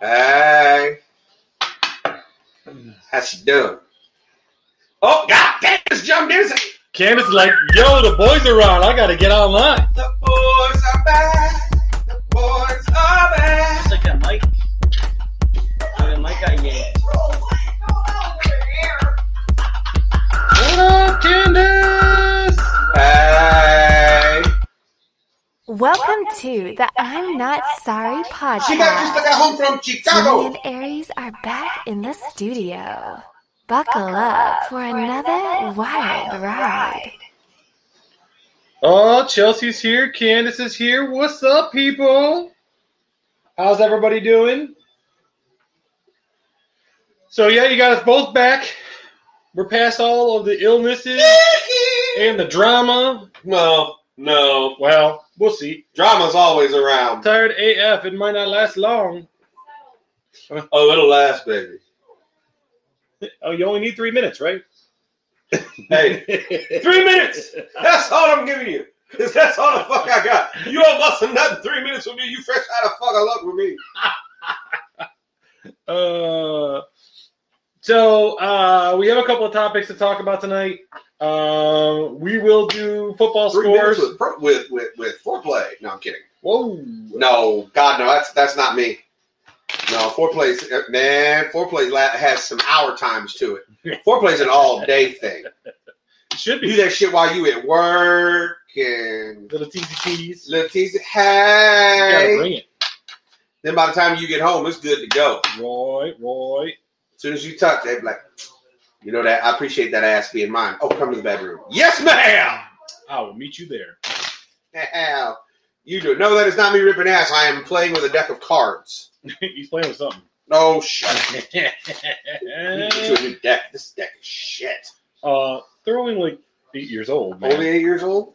Hey. How's she doing? Oh, God damn, this jumped in. Candace is like, yo, the boys are on. I gotta get online. The boys are back. The boys are back. It's like that mic. Oh, the mic got yanked. Welcome to the I'm Not Sorry She got just got podcast. home from Jimmy Chicago. and Aries are back in the studio. Buckle up for another wild ride. Oh, Chelsea's here. Candace is here. What's up, people? How's everybody doing? So, yeah, you got us both back. We're past all of the illnesses and the drama. No, no. Well, we'll see. Drama's always around. Tired AF. It might not last long. Oh, it'll last, baby. Oh, you only need three minutes, right? Hey, three minutes. That's all I'm giving you. 'Cause that's all the fuck I got. You don't busting nothing three minutes with me. You fresh out of fuck luck with me. Uh, so uh, we have a couple of topics to talk about tonight. Uh, we will do football Three scores. with, with with with foreplay. No, I'm kidding. Whoa! No, God, no. That's that's not me. No, foreplay, man. Foreplay has some hour times to it. Foreplay's an all day thing. Should be. Do that shit while you at work and little teasy cheese. little teasy. You gotta Hey. bring it, Then by the time you get home, it's good to go. Roy. Roy. As soon as you touch, they'd be like, you know that I appreciate that ass being mine. Oh, come to the bedroom. Yes, ma'am. I will meet you there. Hell, you do. No, that is not me ripping ass. I am playing with a deck of cards. He's playing with something. Oh, shit. up. You get you a new deck. This deck is shit. uh, they're only like eight years old. Man. Only eight years old.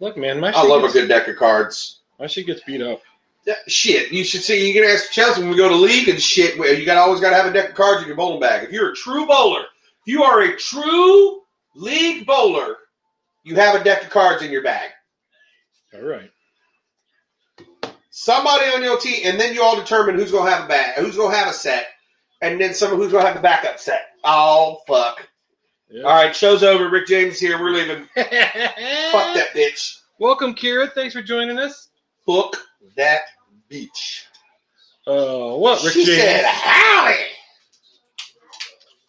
Look, man, my I love a good deck of cards. My shit gets beat up. Shit, you should see. You can ask Chelsea when we go to league and shit. where You got always got to have a deck of cards in your bowling bag. If you're a true bowler, if you are a true league bowler, you have a deck of cards in your bag. All right. Somebody on your team, and then you all determine who's gonna have a bag, who's gonna have a set, and then someone who's gonna have the backup set. Oh fuck! Yeah. All right, show's over. Rick James here. We're leaving. Fuck that bitch. Welcome, Kira. Thanks for joining us. Fuck that bitch. Uh, what, Rick she James? said, "Howdy."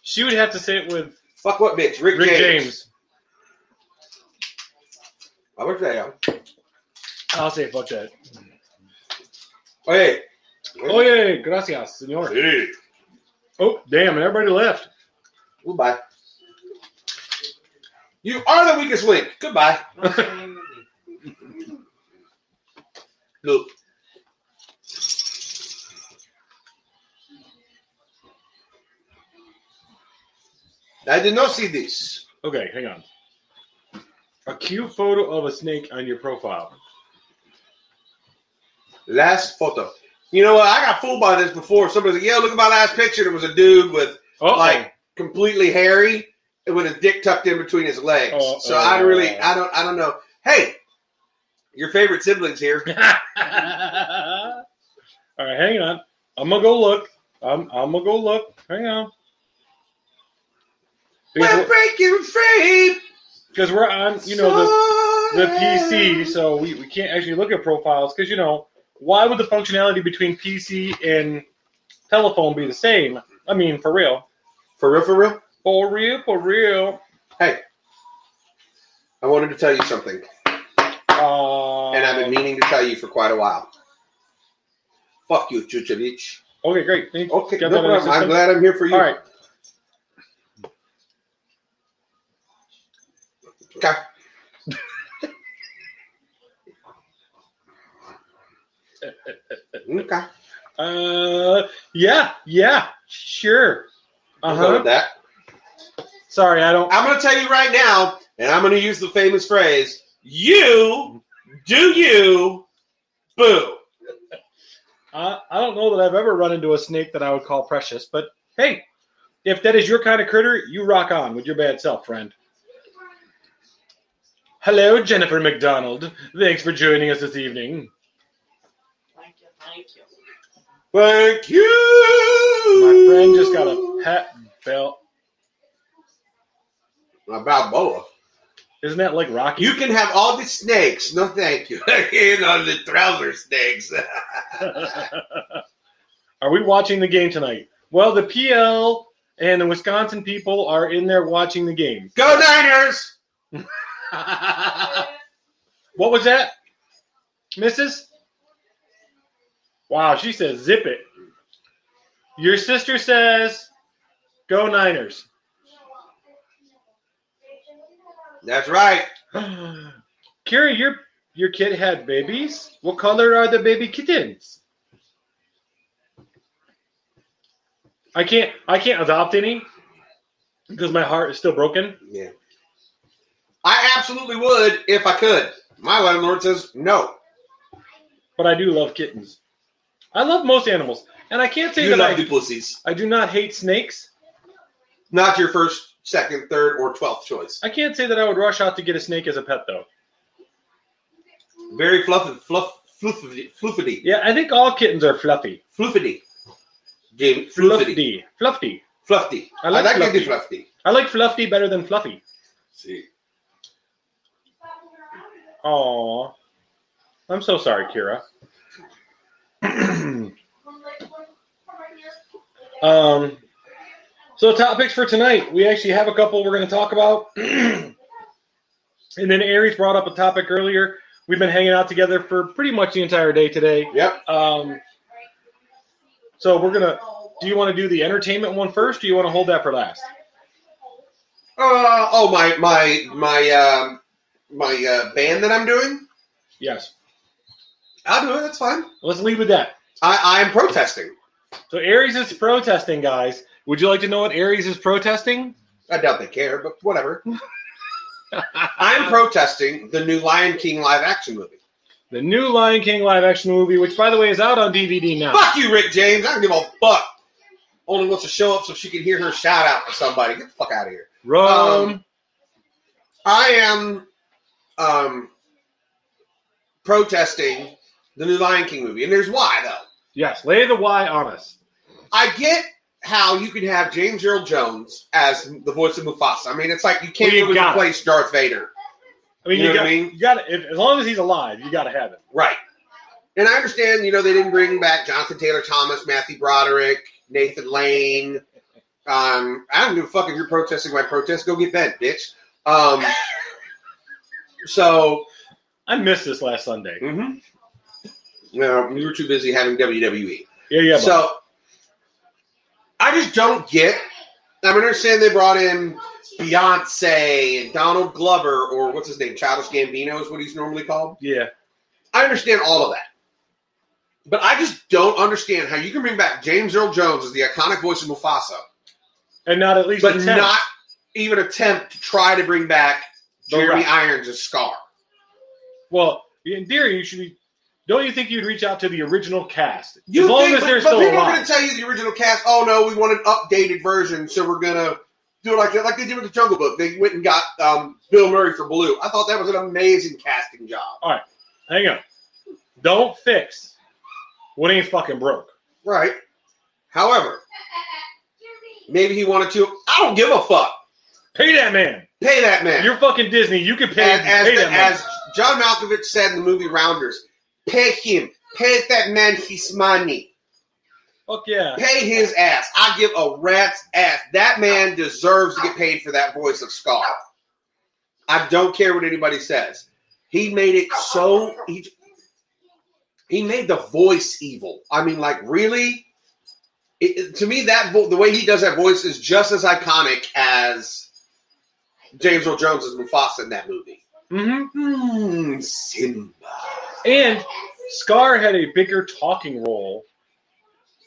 She would have to say it with Fuck what bitch? Rick, Rick James. James. I would say, I'll say fuck that. oh hey, Oh yeah, gracias, senor. hey, Oh, damn, and everybody left. goodbye. You are the weakest link. Goodbye. Look. I did not see this. okay, hang on. A cute photo of a snake on your profile. Last photo. You know what? I got fooled by this before. Somebody was like, "Yeah, look at my last picture." There was a dude with Oh, like completely hairy and with a dick tucked in between his legs. Uh-oh. so I really, I don't, I don't know. Hey, your favorite siblings here. All right, hang on. I'm gonna go look. I'm I'm gonna go look. Hang on. Because We're we're, breaking free. because we're on, you know, the the PC, so we, we can't actually look at profiles because you know why would the functionality between PC and telephone be the same? I mean, for real, For real, for real. for real, for real. Hey, I wanted to tell you something, Uh, and I've been meaning to tell you for quite a while. Fuck you, Chuchavich. okay, great. Thank you. Okay, no that in the problem. I'm glad I'm here for you. All right. Okay. okay. Uh, yeah, yeah, sure. Uh I'll go with huh. that. Sorry, I don't. I'm going to tell you right now, and I'm going to use the famous phrase: "You do you, boo." I, I don't know that I've ever run into a snake that I would call precious, but hey, if that is your kind of critter, you rock on with your bad self, friend. Hello, Jennifer McDonald. Thanks for joining us this evening. Thank you, thank you. Thank you. My friend just got a pet belt. A Balboa. Isn't that like Rocky? You can have all the snakes. No, thank you. you know the trouser snakes. are we watching the game tonight? Well, the PL and the Wisconsin people are in there watching the game. Go Niners! What was that, Mrs.? Wow, she says zip it. Your sister says go Niners. That's right. Carrie, your your kid had babies. What color are the baby kittens? I can't I can't adopt any because my heart is still broken. Yeah. I absolutely would if I could. My landlord says no. But I do love kittens. I love most animals, and I can't say You that love I, the pussies. I do not hate snakes. Not your first, second, third, or twelfth choice. I can't say that I would rush out to get a snake as a pet, though. Very fluffy, fluff, fluffy, fluffity, Yeah, I think all kittens are fluffy. fluffity. Jim, fluffity, Fluffy. Fluffy. fluffy. I I like like, fluffy. fluffy. I like fluffy better than fluffy. See, Aw. I'm so sorry, Kira. um, so topics for tonight. We actually have a couple we're going to talk about. and then Aries brought up a topic earlier. We've been hanging out together for pretty much the entire day today. yep. Um, so we're gonna. Do you want to do the entertainment one first, or do you want to hold that for last? Uh, oh, my my my um, my uh, band that I'm doing. Yes. I'll do it. That's fine. Let's leave with that. I I'm protesting. So Aries is protesting, guys. Would you like to know what Aries is protesting? I doubt they care, but whatever. I'm protesting the new Lion King live action movie. The new Lion King live action movie, which by the way is out on DVD now. Fuck you, Rick James. I don't give a fuck. Only wants to show up so she can hear her shout out to somebody. Get the fuck out of here. Rome. Um, I am um, protesting the new Lion King movie, and there's why though. yes, lay the why on us. I get how you can have James Earl Jones as the voice of Mufasa. I mean, it's like you can't Well, you got it. replace Darth Vader, I mean, You you, know got, what I mean? you got if, as long as he's alive, you got to have it. right? And I understand, you know, they didn't bring back Jonathan Taylor Thomas, Matthew Broderick, Nathan Lane. Um, I don't give a fuck if you're protesting my protest. Go get bent, bitch. Um, so I missed this last Sunday. Mm-hmm. No, we were too busy having WWE. Yeah, yeah. so I just don't get. I understand they brought in Beyonce and Donald Glover, or what's his name, Childish Gambino is what he's normally called. yeah. I understand all of that, but I just don't understand how you can bring back James Earl Jones as the iconic voice of Mufasa, And not at least but attempt. not even attempt to try to bring back Jeremy Rock. Irons as Scar. Well, in theory, you should be. Don't you think you'd reach out to the original cast You as long think, as but, they're but still people are going to tell you the original cast. Oh no, we want an updated version, so we're going to do it like that, like they did with the Jungle Book. They went and got um, Bill Murray for Baloo. I thought that was an amazing casting job. All right, hang on. Don't fix what ain't fucking broke. Right. However, maybe he wanted to. I don't give a fuck. Pay that man. Pay that man. You're fucking Disney. You can pay, as, as, pay the- that man. as John Malkovich said in the movie Rounders, pay him. Pay that man his money. Fuck yeah. Pay his ass. I give a rat's ass. That man deserves to get paid for that voice of Scar. I don't care what anybody says. He made it so he, he made the voice evil. I mean, like really, it, to me that vo- the way he does that voice is just as iconic as James Earl Jones as Mufasa in that movie. hmm Hmm, Simba. And Scar had a bigger talking role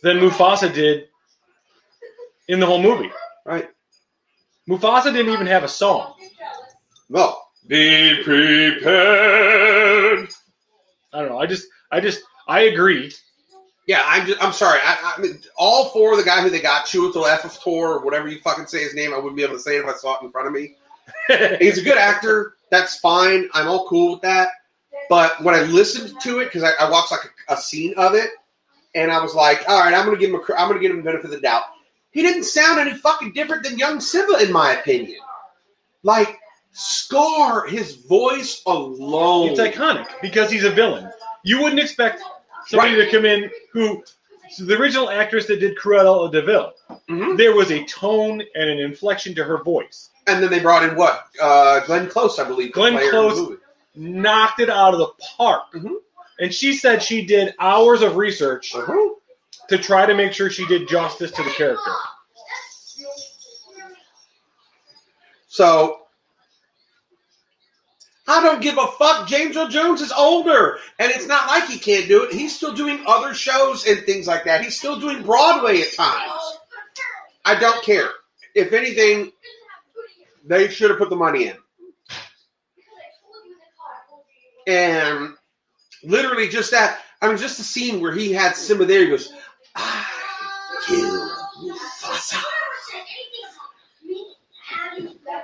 than Mufasa did in the whole movie. Right. Mufasa didn't even have a song. Well, be prepared. I don't know. I just, I just, I agree. Yeah, I'm just, I'm sorry. I, I mean, all four of the guy who they got, Chiwetel Ejiofor or whatever you fucking say his name, I wouldn't be able to say it if I saw it in front of me. He's a good actor. That's fine. I'm all cool with that. But when I listened to it, because I, I watched like a, a scene of it, and I was like, all right, I'm gonna give him a, I'm gonna give him the benefit of the doubt. He didn't sound any fucking different than young Simba, in my opinion. Like Scar, his voice alone. It's iconic because he's a villain. You wouldn't expect somebody Right. to come in who so the original actress that did Cruella de Vil. Mhm. There was a tone and an inflection to her voice. And then they brought in what? Uh, Glenn Close, I believe. Glenn play her in Close. Knocked it out of the park. Mhm. And she said she did hours of research Uh-huh. to try to make sure she did justice to the character. So I don't give a fuck. James Earl Jones is older, and it's not like he can't do it. He's still doing other shows and things like that. He's still doing Broadway at times. I don't care. If anything, they should have put the money in. And literally just that. I mean, just the scene where he had Simba there. He goes, "I kill Mufasa."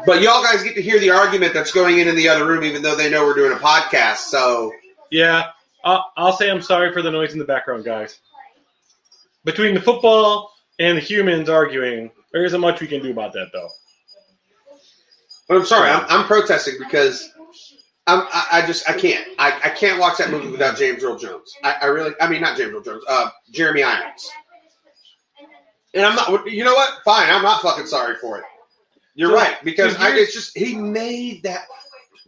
But y'all guys get to hear the argument that's going in in the other room, even though they know we're doing a podcast. So Yeah, I'll, I'll say I'm sorry for the noise in the background, guys. Between the football and the humans arguing, there isn't much we can do about that, though. But I'm sorry, I'm, I'm protesting because I'm, I, I just I can't I, I can't watch that movie without James Earl Jones. I, I really I mean not James Earl Jones, uh, Jeremy Irons. And I'm not. You know what? Fine, I'm not fucking sorry for it. You're So- right because I, it's just he made that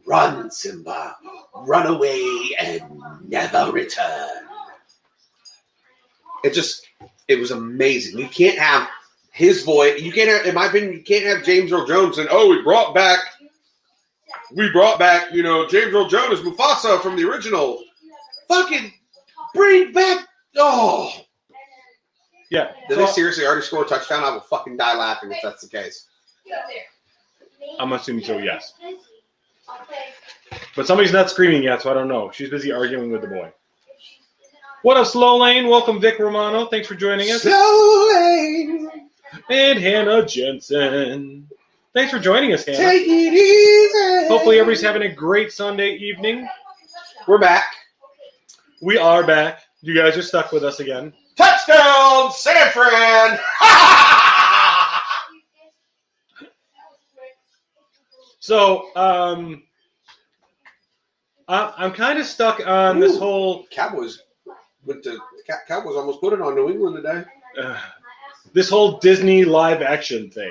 run Simba, run away and never return. It just it was amazing. You can't have his voice. You can't have, in my opinion, you can't have James Earl Jones and oh, we brought back, we brought back, you know, James Earl Jones Mufasa from the original. Fucking bring back. Oh, Yeah. did so they seriously already score a touchdown? I will fucking die laughing if that's the case. I'm assuming so, yes. But somebody's not screaming yet, so I don't know. She's busy arguing with the boy. What up, Slow Lane? Welcome, Vic Romano. Thanks for joining us. Slow lane, And Hannah Jensen. Thanks for joining us, Hannah. take it easy. Hopefully, everybody's having a great Sunday evening. we're back. We are back. You guys are stuck with us again. Touchdown, San Fran. So, um, I, I'm kind of stuck on this Ooh. whole Cowboys with the Cow- Cowboys almost put it on New England today. uh, this whole Disney live action thing.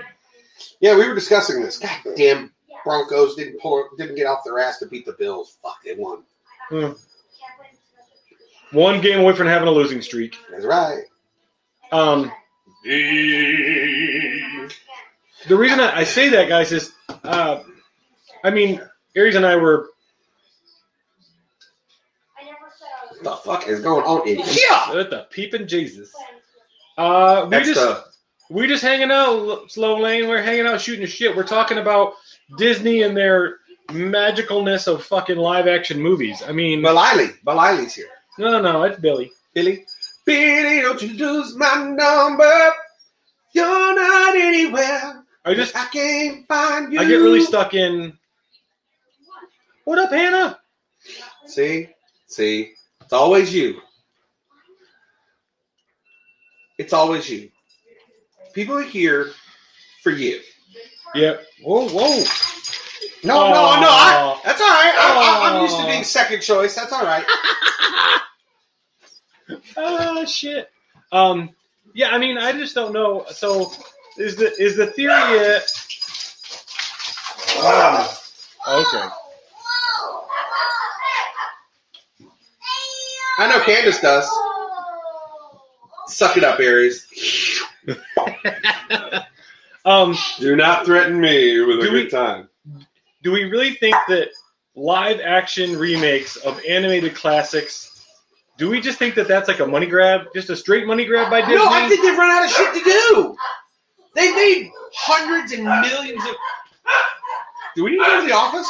Yeah, we were discussing this. God damn, Broncos didn't pull, didn't get off their ass to beat the Bills. Fuck, they won. Hmm. One game away from having a losing streak. That's right. Um, the reason I, I say that, guys, is uh, I mean, Aries and I were What the fuck is going on in here? at the peeping Jesus. Uh, we just we just hanging out, slow lane. We're hanging out, shooting shit. We're talking about Disney and their magicalness of fucking live action movies. I mean, Beliley. Beliley's here. no, no, it's Billy. Billy. Billy, don't you lose my number. You're not anywhere. I just I can't find you. I get really stuck in. What up, Hannah? See? See? It's always you. It's always you. People are here for you. Yep. Whoa, whoa. No, no, no. I, that's all right. I, I, I'm used to being second choice. That's all right. oh shit. Um, yeah, I mean, I just don't know. So, is the is the theory? Uh, okay. I know Candace does. Suck it up, Aries. um, Do not threaten me with Do we- time. do we really think that live action remakes of animated classics? Do we just think that that's like a money grab, just a straight money grab by Disney? No, I think they've run out of shit to do. They made hundreds and millions of. Do we need to go to the office?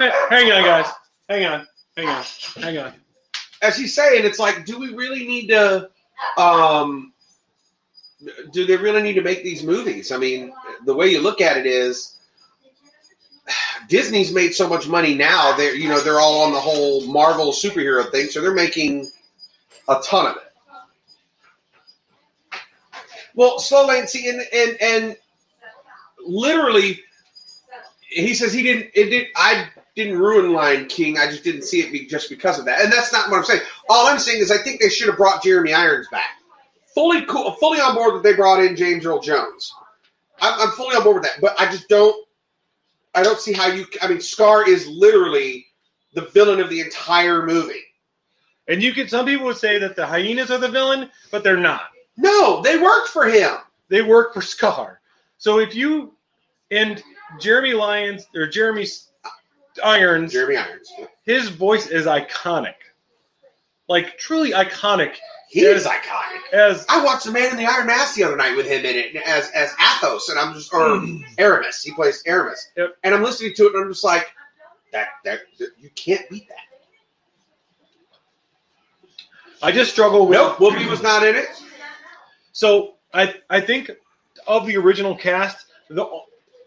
Hey, hang on, guys. Hang on. Hang on. Hang on. As he's saying, it's like, do we really need to? Um, do they really need to make these movies? I mean, the way you look at it is, Disney's made so much money now. They're you know they're all on the whole Marvel superhero thing, so they're making a ton of it. Well, slow lane, see, and and and literally, he says he didn't. It did. I didn't ruin Lion King. I just didn't see it be, just because of that. And that's not what I'm saying. All I'm saying is I think they should have brought Jeremy Irons back. Fully cool, fully on board that they brought in James Earl Jones. I'm, I'm fully on board with that, but I just don't. I don't see how you. I mean, Scar is literally the villain of the entire movie. And you could some people would say that the hyenas are the villain, but they're not. No, they worked for him. They work for Scar. So if you and Jeremy Lyons or Jeremy Irons, Jeremy Irons. his voice is iconic, like truly iconic. He Yes. is iconic. As I watched The Man in the Iron Mask the other night with him in it as as Athos, and I'm just or Aramis. He plays Aramis, Yep. and I'm listening to it, and I'm just like, that that, that- you can't beat that. I just struggle with. Nope, Whoopi was not in it. So I I think of the original cast, the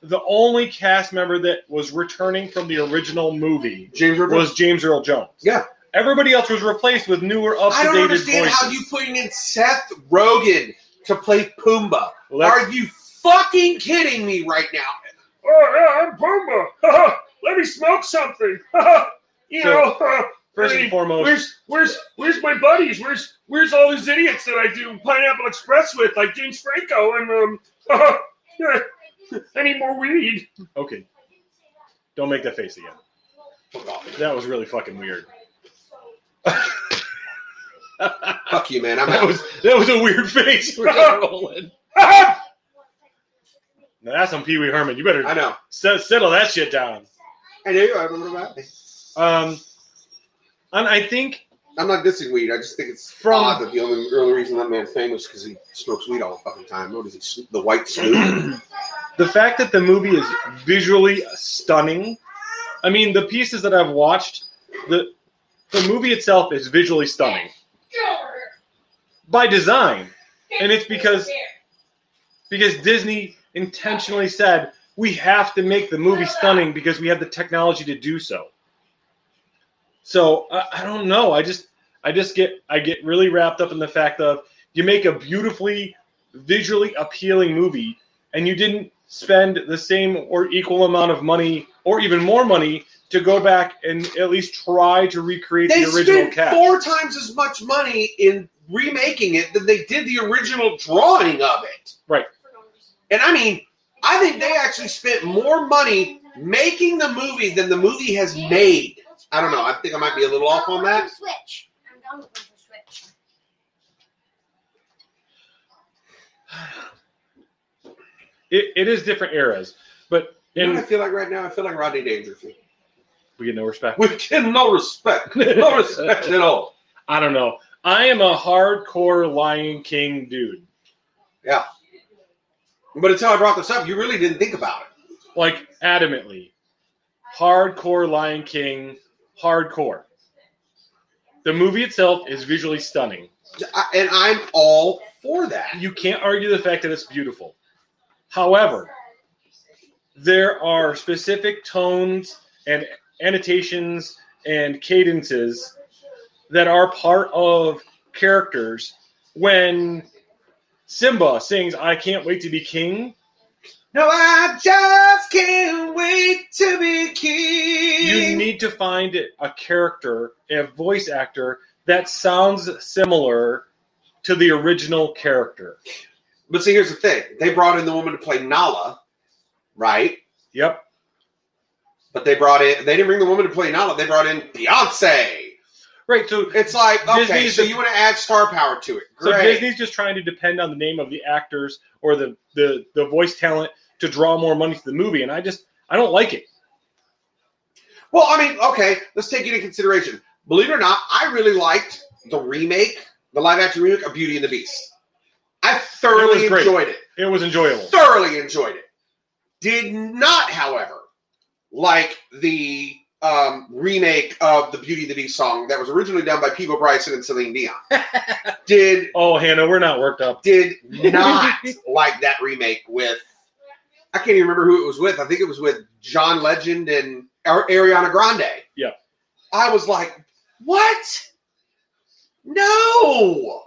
the only cast member that was returning from the original movie James Earl was James Earl Jones. Yeah. Everybody else was replaced with newer, up I to don't understand voices. how you putting in Seth Rogen to play Pumbaa. Let's- Are you fucking kidding me right now? Oh, yeah, I'm Pumbaa. Let me smoke something. you So, know, First and foremost, where's where's where's my buddies? Where's where's all these idiots that I do Pineapple Express with, like James Franco and um. I need more weed. okay. Don't make that face again. That was really fucking weird. Fuck you, man. I'm That out. was that was a weird face. you were rolling. Now that's on Pee Wee Herman. You better I know. set, settle that shit down. I knew. I remember about it. Um, and I think I'm not dissing weed. I just think it's From- odd that the only, the only reason that man's famous because he smokes weed all the fucking time. What is he? Snoop- The white Snoop? the fact that the movie is visually stunning. I mean, the pieces that I've watched, the the movie itself is visually stunning by design, and it's because because Disney intentionally said we have to make the movie stunning because we have the technology to do so. So I, I don't know. I just I just get I get really wrapped up in the fact of you make a beautifully visually appealing movie and you didn't spend the same or equal amount of money or even more money to go back and at least try to recreate they the original spent cast. four times as much money in remaking it than they did the original drawing of it. Right. And I mean, I think they actually spent more money making the movie than the movie has made. I don't know. I think I might be a little off on that. Switch. I'm done with switch. It, it is different eras, but You know in what I feel like right now? I feel like Rodney Dangerfield. we get no respect. We get no respect. No respect at all. I don't know. I am a hardcore Lion King dude. Yeah. But until I brought this up, you really didn't think about it. Like adamantly. Hardcore Lion King, hardcore. The movie itself is visually stunning. And I'm all for that. You can't argue the fact that it's beautiful. However, there are specific tones and annotations and cadences that are part of characters when Simba sings I can't wait to be king No, I just can't wait to be king. you need to find a character, a voice actor that sounds similar to the original character. But see, here's the thing: they brought in the woman to play Nala, right? Yep. But they brought in they didn't bring the woman to play Nala. They brought in Beyonce. Right. So It's like okay, Disney's so you want to add star power to it? so Disney's just trying to depend on the name of the actors or the, the the voice talent to draw more money to the movie, and I just I don't like it. Well, I mean, okay, let's take it into consideration. Believe it or not, I really liked the remake, the live action remake of Beauty and the Beast. I thoroughly It enjoyed it. It was enjoyable. Thoroughly enjoyed it. Did not, however, like the um, remake of the Beauty and the Beast song that was originally done by Peabo Bryson and Celine Dion. did Oh, Hannah, we're not worked up. did not like that remake with I can't even remember who it was with. I think it was with John Legend and Ariana Grande. Yeah. I was like, what? No.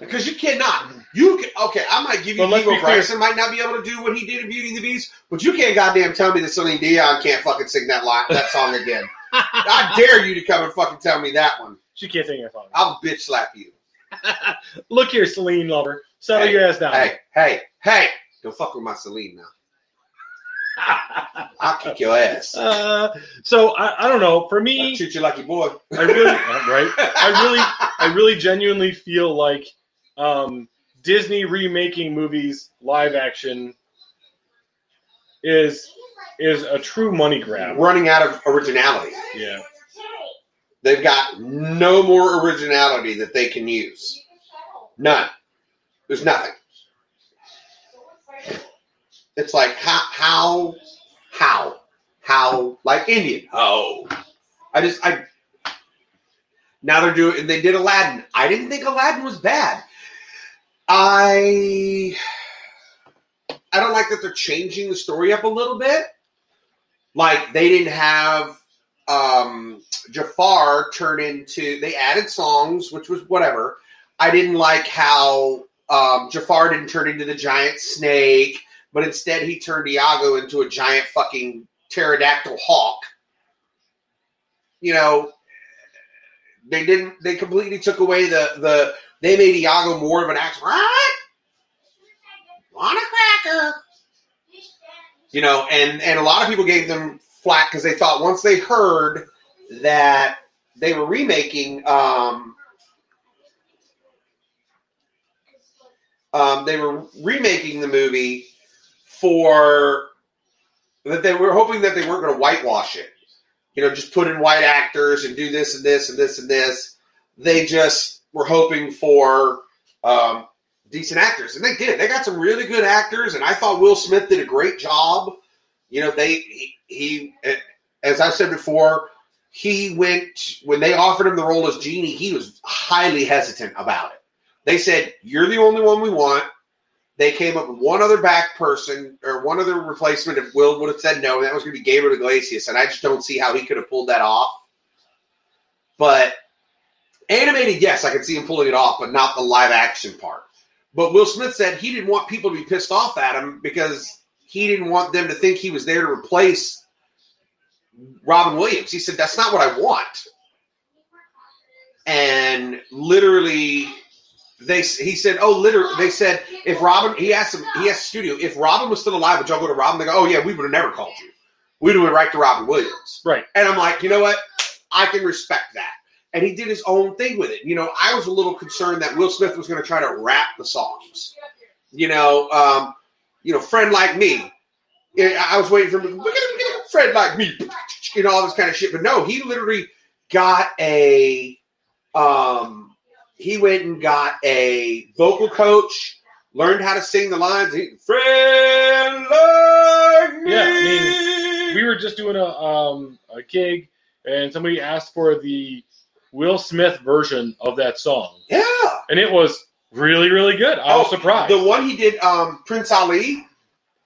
Because you cannot. You can, okay, I might give you But let's Hugo be clear. Bryson might not be able to do what he did in Beauty and the Beast, but you can't goddamn tell me that Celine Dion can't fucking sing that line, that song again. I dare you to come and fucking tell me that one. She can't sing your song. I'll bitch slap you. Look here, Celine lover. Settle Hey, your ass down. Hey, hey, hey! Don't fuck with my Celine now. I'll kick your ass. Uh, so I, I don't know. For I'll me, treat you like your boy. I really right. I really, I really genuinely feel like um, Disney remaking movies live action is is a true money grab. running out of originality. Yeah. They've got no more originality that they can use. None. There's nothing. It's like how how how how like Indian. Oh, I just I. Now they're doing. and They did Aladdin. I didn't think Aladdin was bad. I I don't like that they're changing the story up a little bit. Like they didn't have um Jafar turn into they added songs, which was whatever. I didn't like how um Jafar didn't turn into the giant snake, but instead he turned Iago into a giant fucking pterodactyl hawk. You know, they didn't they completely took away the the they made Iago more of an action. What? Want a cracker? You know, and and a lot of people gave them flack because they thought once they heard that they were remaking um, um, they were remaking the movie for that they were hoping that they weren't going to whitewash it you know just put in white actors and do this and this and this and this they just were hoping for um, decent actors and they did. They got some really good actors and i thought will smith did a great job. You know they he, he as i said before he went when they offered him the role as genie he was highly hesitant about it. They said you're the only one we want. They came up with one other back person or one other replacement if will would have said no. And that was going to be gabriel iglesias and i just don't see how he could have pulled that off. But animated yes i could see him pulling it off but not the live action part but will smith said he didn't want people to be pissed off at him because he didn't want them to think he was there to replace Robin Williams. He said, That's not what I want. And literally, they he said, Oh, literally, they said, if Robin, he asked him, he asked the studio, if Robin was still alive, would y'all go to Robin? They go, Oh, yeah, we would have never called you. We'd have went right to Robin Williams. Right. And I'm like, You know what? I can respect that. And he did his own thing with it. You know, I was a little concerned that Will Smith was going to try to rap the songs. You know, um, you know, friend like me. I was waiting for him. Him, get a friend like me. You know, all this kind of shit. But no, he literally got a. Um, he went and got a vocal coach, learned how to sing the lines. He, friend like me. Yeah, I mean, we were just doing a um a gig and somebody asked for the Will Smith version of that song. yeah. And it was really, really good. I was Oh, surprised. The one he did, um, Prince Ali,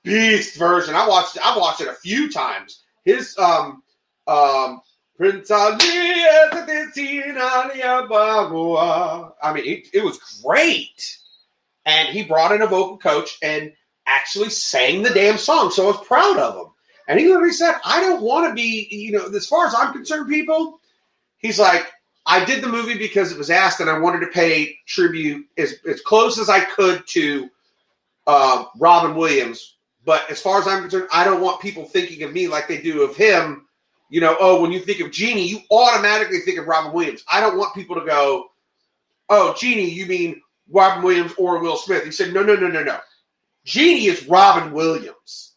beast version. I watched. I've watched it a few times. His um um Prince Ali. I mean, it, it was great, and he brought in a vocal coach and actually sang the damn song. So I was proud of him. And he literally said, "I don't want to be, you know, as far as I'm concerned, people." He's like, I did the movie because it was asked, and I wanted to pay tribute as, as close as I could to uh, Robin Williams. But as far as I'm concerned, I don't want people thinking of me like they do of him. You know, oh, when you think of Genie, you automatically think of Robin Williams. I don't want people to go, oh, Genie, you mean Robin Williams or Will Smith? He said, no, no, no, no, no. Genie is Robin Williams.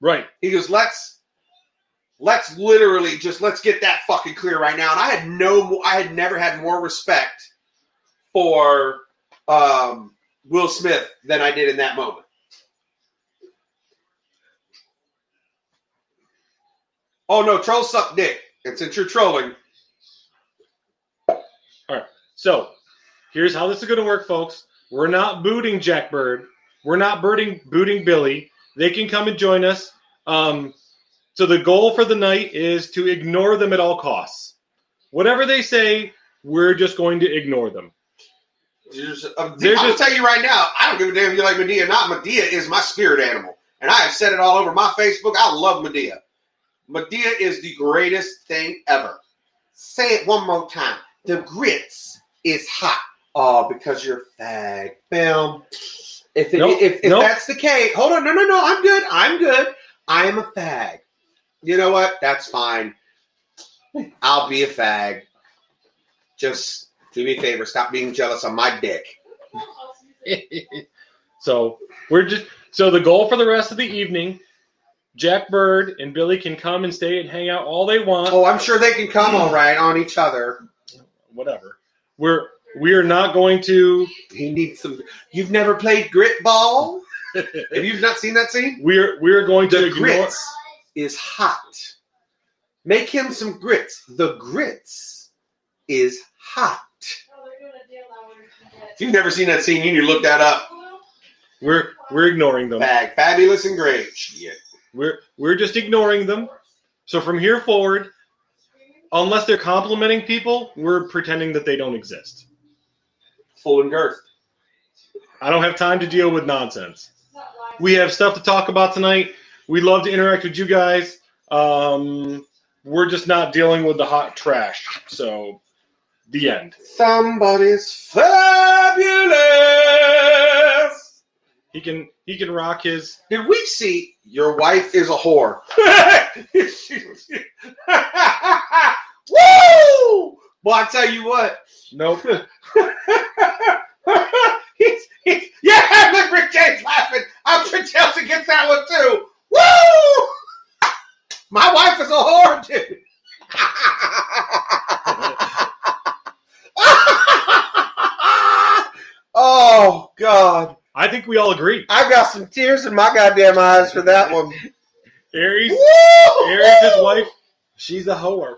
right. He goes, let's let's literally just let's get that fucking clear right now. And I had no, I had never had more respect for um, Will Smith than I did in that moment. Oh no, trolls suck dick. And since you're trolling, all right. So here's how this is going to work, folks. We're not booting Jack Bird. We're not booting booting Billy. they can come and join us. Um, so the goal for the night is to ignore them at all costs. Whatever they say, we're just going to ignore them. There's, uh, They're I'm just- tell you right now, I don't give a damn if you like Madea or not. Madea is my spirit animal, and I have said it all over my Facebook. I love Madea. Madea is the greatest thing ever. Say it one more time. The grits is hot. Oh, because you're fag. Film. If, it, Nope, if, if nope. that's the case, hold on. No, no, no. I'm good. I'm good. I am a fag. You know what? That's fine. I'll be a fag. Just do me a favor. Stop being jealous on my dick. so we're just so the goal for the rest of the evening, Jack Bird and Billy can come and stay and hang out all they want. Oh, I'm sure they can come all right on each other. Whatever. We're we are not going to He needs some. You've never played grit ball? Have you not seen that scene? we're we're going to The ignore grits is hot. Make him some grits. The grits is hot. If you've never seen that scene, you need to look that up. we're we're ignoring them. Bag, fabulous and great. Shit. We're we're just ignoring them. So from here forward, unless they're complimenting people, we're pretending that they don't exist. Full and girth. I don't have time to deal with nonsense. We have stuff to talk about tonight. We love to interact with you guys. Um, we're just not dealing with the hot trash. So, the end. Somebody's fabulous. He can he can rock his. Did we see your wife is a whore? Woo! Well, I tell you what. Nope. he's, he's, yeah, look, Rick James laughing. I'm sure Chelsea gets that one too. Woo! My wife is a whore, dude. oh God, I think we all agree. I got some tears in my goddamn eyes for that one. Aries, Woo! Aries, his wife, she's a whore.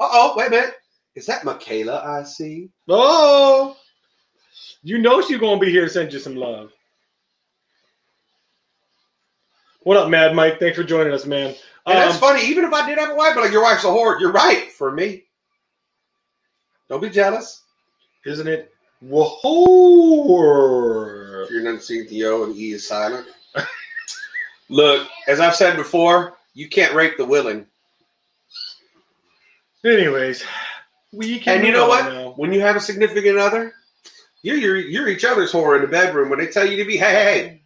Uh oh, wait a minute. Is that Michaela I see? Oh, you know she's gonna be here to send you some love. What up, Mad Mike? Thanks for joining us, man. And that's Um, funny. Even if I did have a wife, but like your wife's a whore, you're right for me. Don't be jealous. isn't it? Whoa. If you're enunciating the O and E is silent. Look, as I've said before, you can't rape the willing. Anyways, we can. And you know what? now. When you have a significant other, you're you're, you're each other's whore in the bedroom when they tell you to be hey hey hey.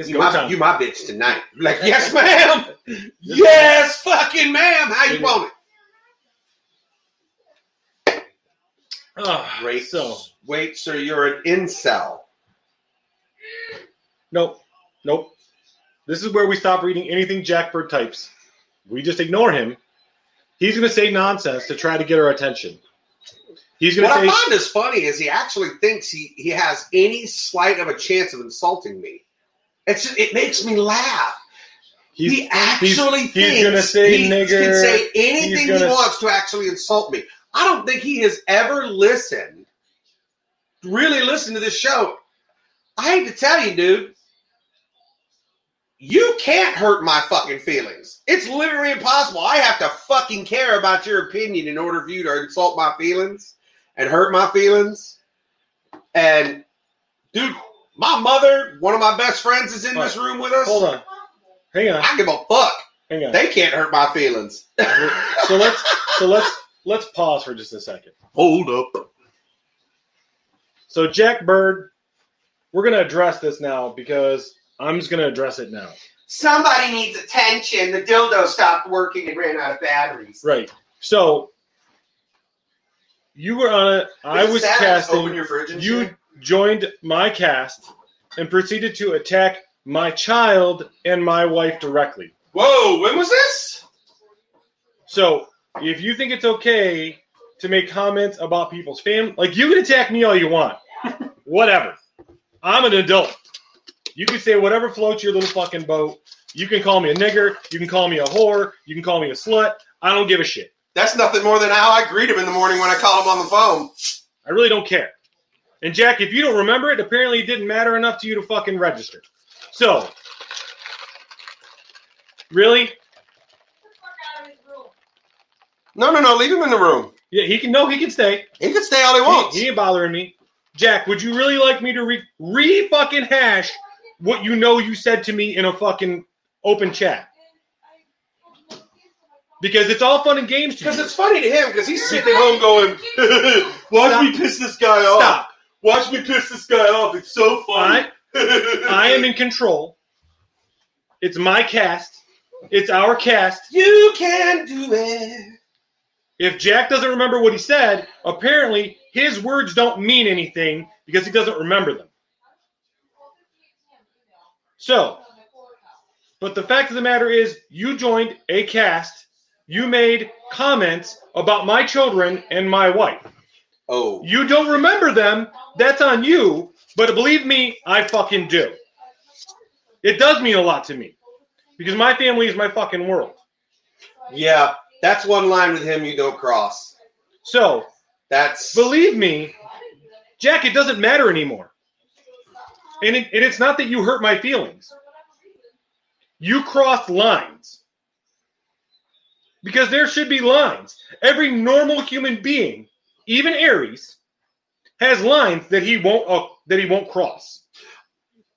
It's You my, time. you my bitch tonight. Like, yes, ma'am. yes, fucking ma'am. How you want it? Ah, Wait, so wait, so you're an incel. nope, nope. This is where we stop reading anything Jackbird types. We just ignore him. He's going to say nonsense to try to get our attention. He's going to. What to I find is funny is he actually thinks he, he has any slight of a chance of insulting me. It's just, it makes me laugh. he's, he actually he's thinks gonna say he nigger, can say anything he gonna- wants to actually insult me. I don't think he has ever listened, really listened to this show. I hate to tell you, dude, you can't hurt my fucking feelings. It's literally impossible. I have to fucking care about your opinion in order for you to insult my feelings and hurt my feelings. And, dude, my mother, one of my best friends, is in this room with us. hold on. Hang on. I give a fuck. Hang on. They can't hurt my feelings. So let's so let's let's pause for just a second. Hold up. So Jack Bird, we're gonna address this now because I'm just gonna address it now. Somebody needs attention. The dildo stopped working and ran out of batteries. Right. So you were on it. I Is it was casting. Open your fridge and You shit? Joined my cast and proceeded to attack my child and my wife directly. Whoa, when was this? So if you think it's okay to make comments about people's family, like you can attack me all you want, whatever. I'm an adult. You can say whatever floats your little fucking boat. You can call me a nigger. You can call me a whore. You can call me a slut. I don't give a shit. That's nothing more than how I greet him in the morning when I call him on the phone. I really don't care. And Jack, if you don't remember it, apparently it didn't matter enough to you to fucking register. So Really? No, no, no. Leave him in the room. Yeah, he can. No, he can stay. He can stay all he wants. He, he ain't bothering me. Jack, would you really like me to re re fucking hash what you know you said to me in a fucking open chat? Because it's all fun and games Because it's funny to him because he's sitting at home going, "Watch Stop. me piss this guy off. Stop. Watch me piss this guy off. It's so funny." I am in control. It's my cast. It's our cast. You can do it. If Jack doesn't remember what he said, apparently his words don't mean anything because he doesn't remember them. So, but the fact of the matter is, you joined a cast. You made comments about my children and my wife. Oh, You don't remember them. That's on you. But believe me, I fucking do. It does mean a lot to me because my family is my fucking world. yeah. That's one line with him you don't cross. So, That's believe me, Jack, it doesn't matter anymore. And, it, and it's not that you hurt my feelings. You crossed lines. Because there should be lines. Every normal human being, even Aries, has lines that he won't uh, that he won't cross.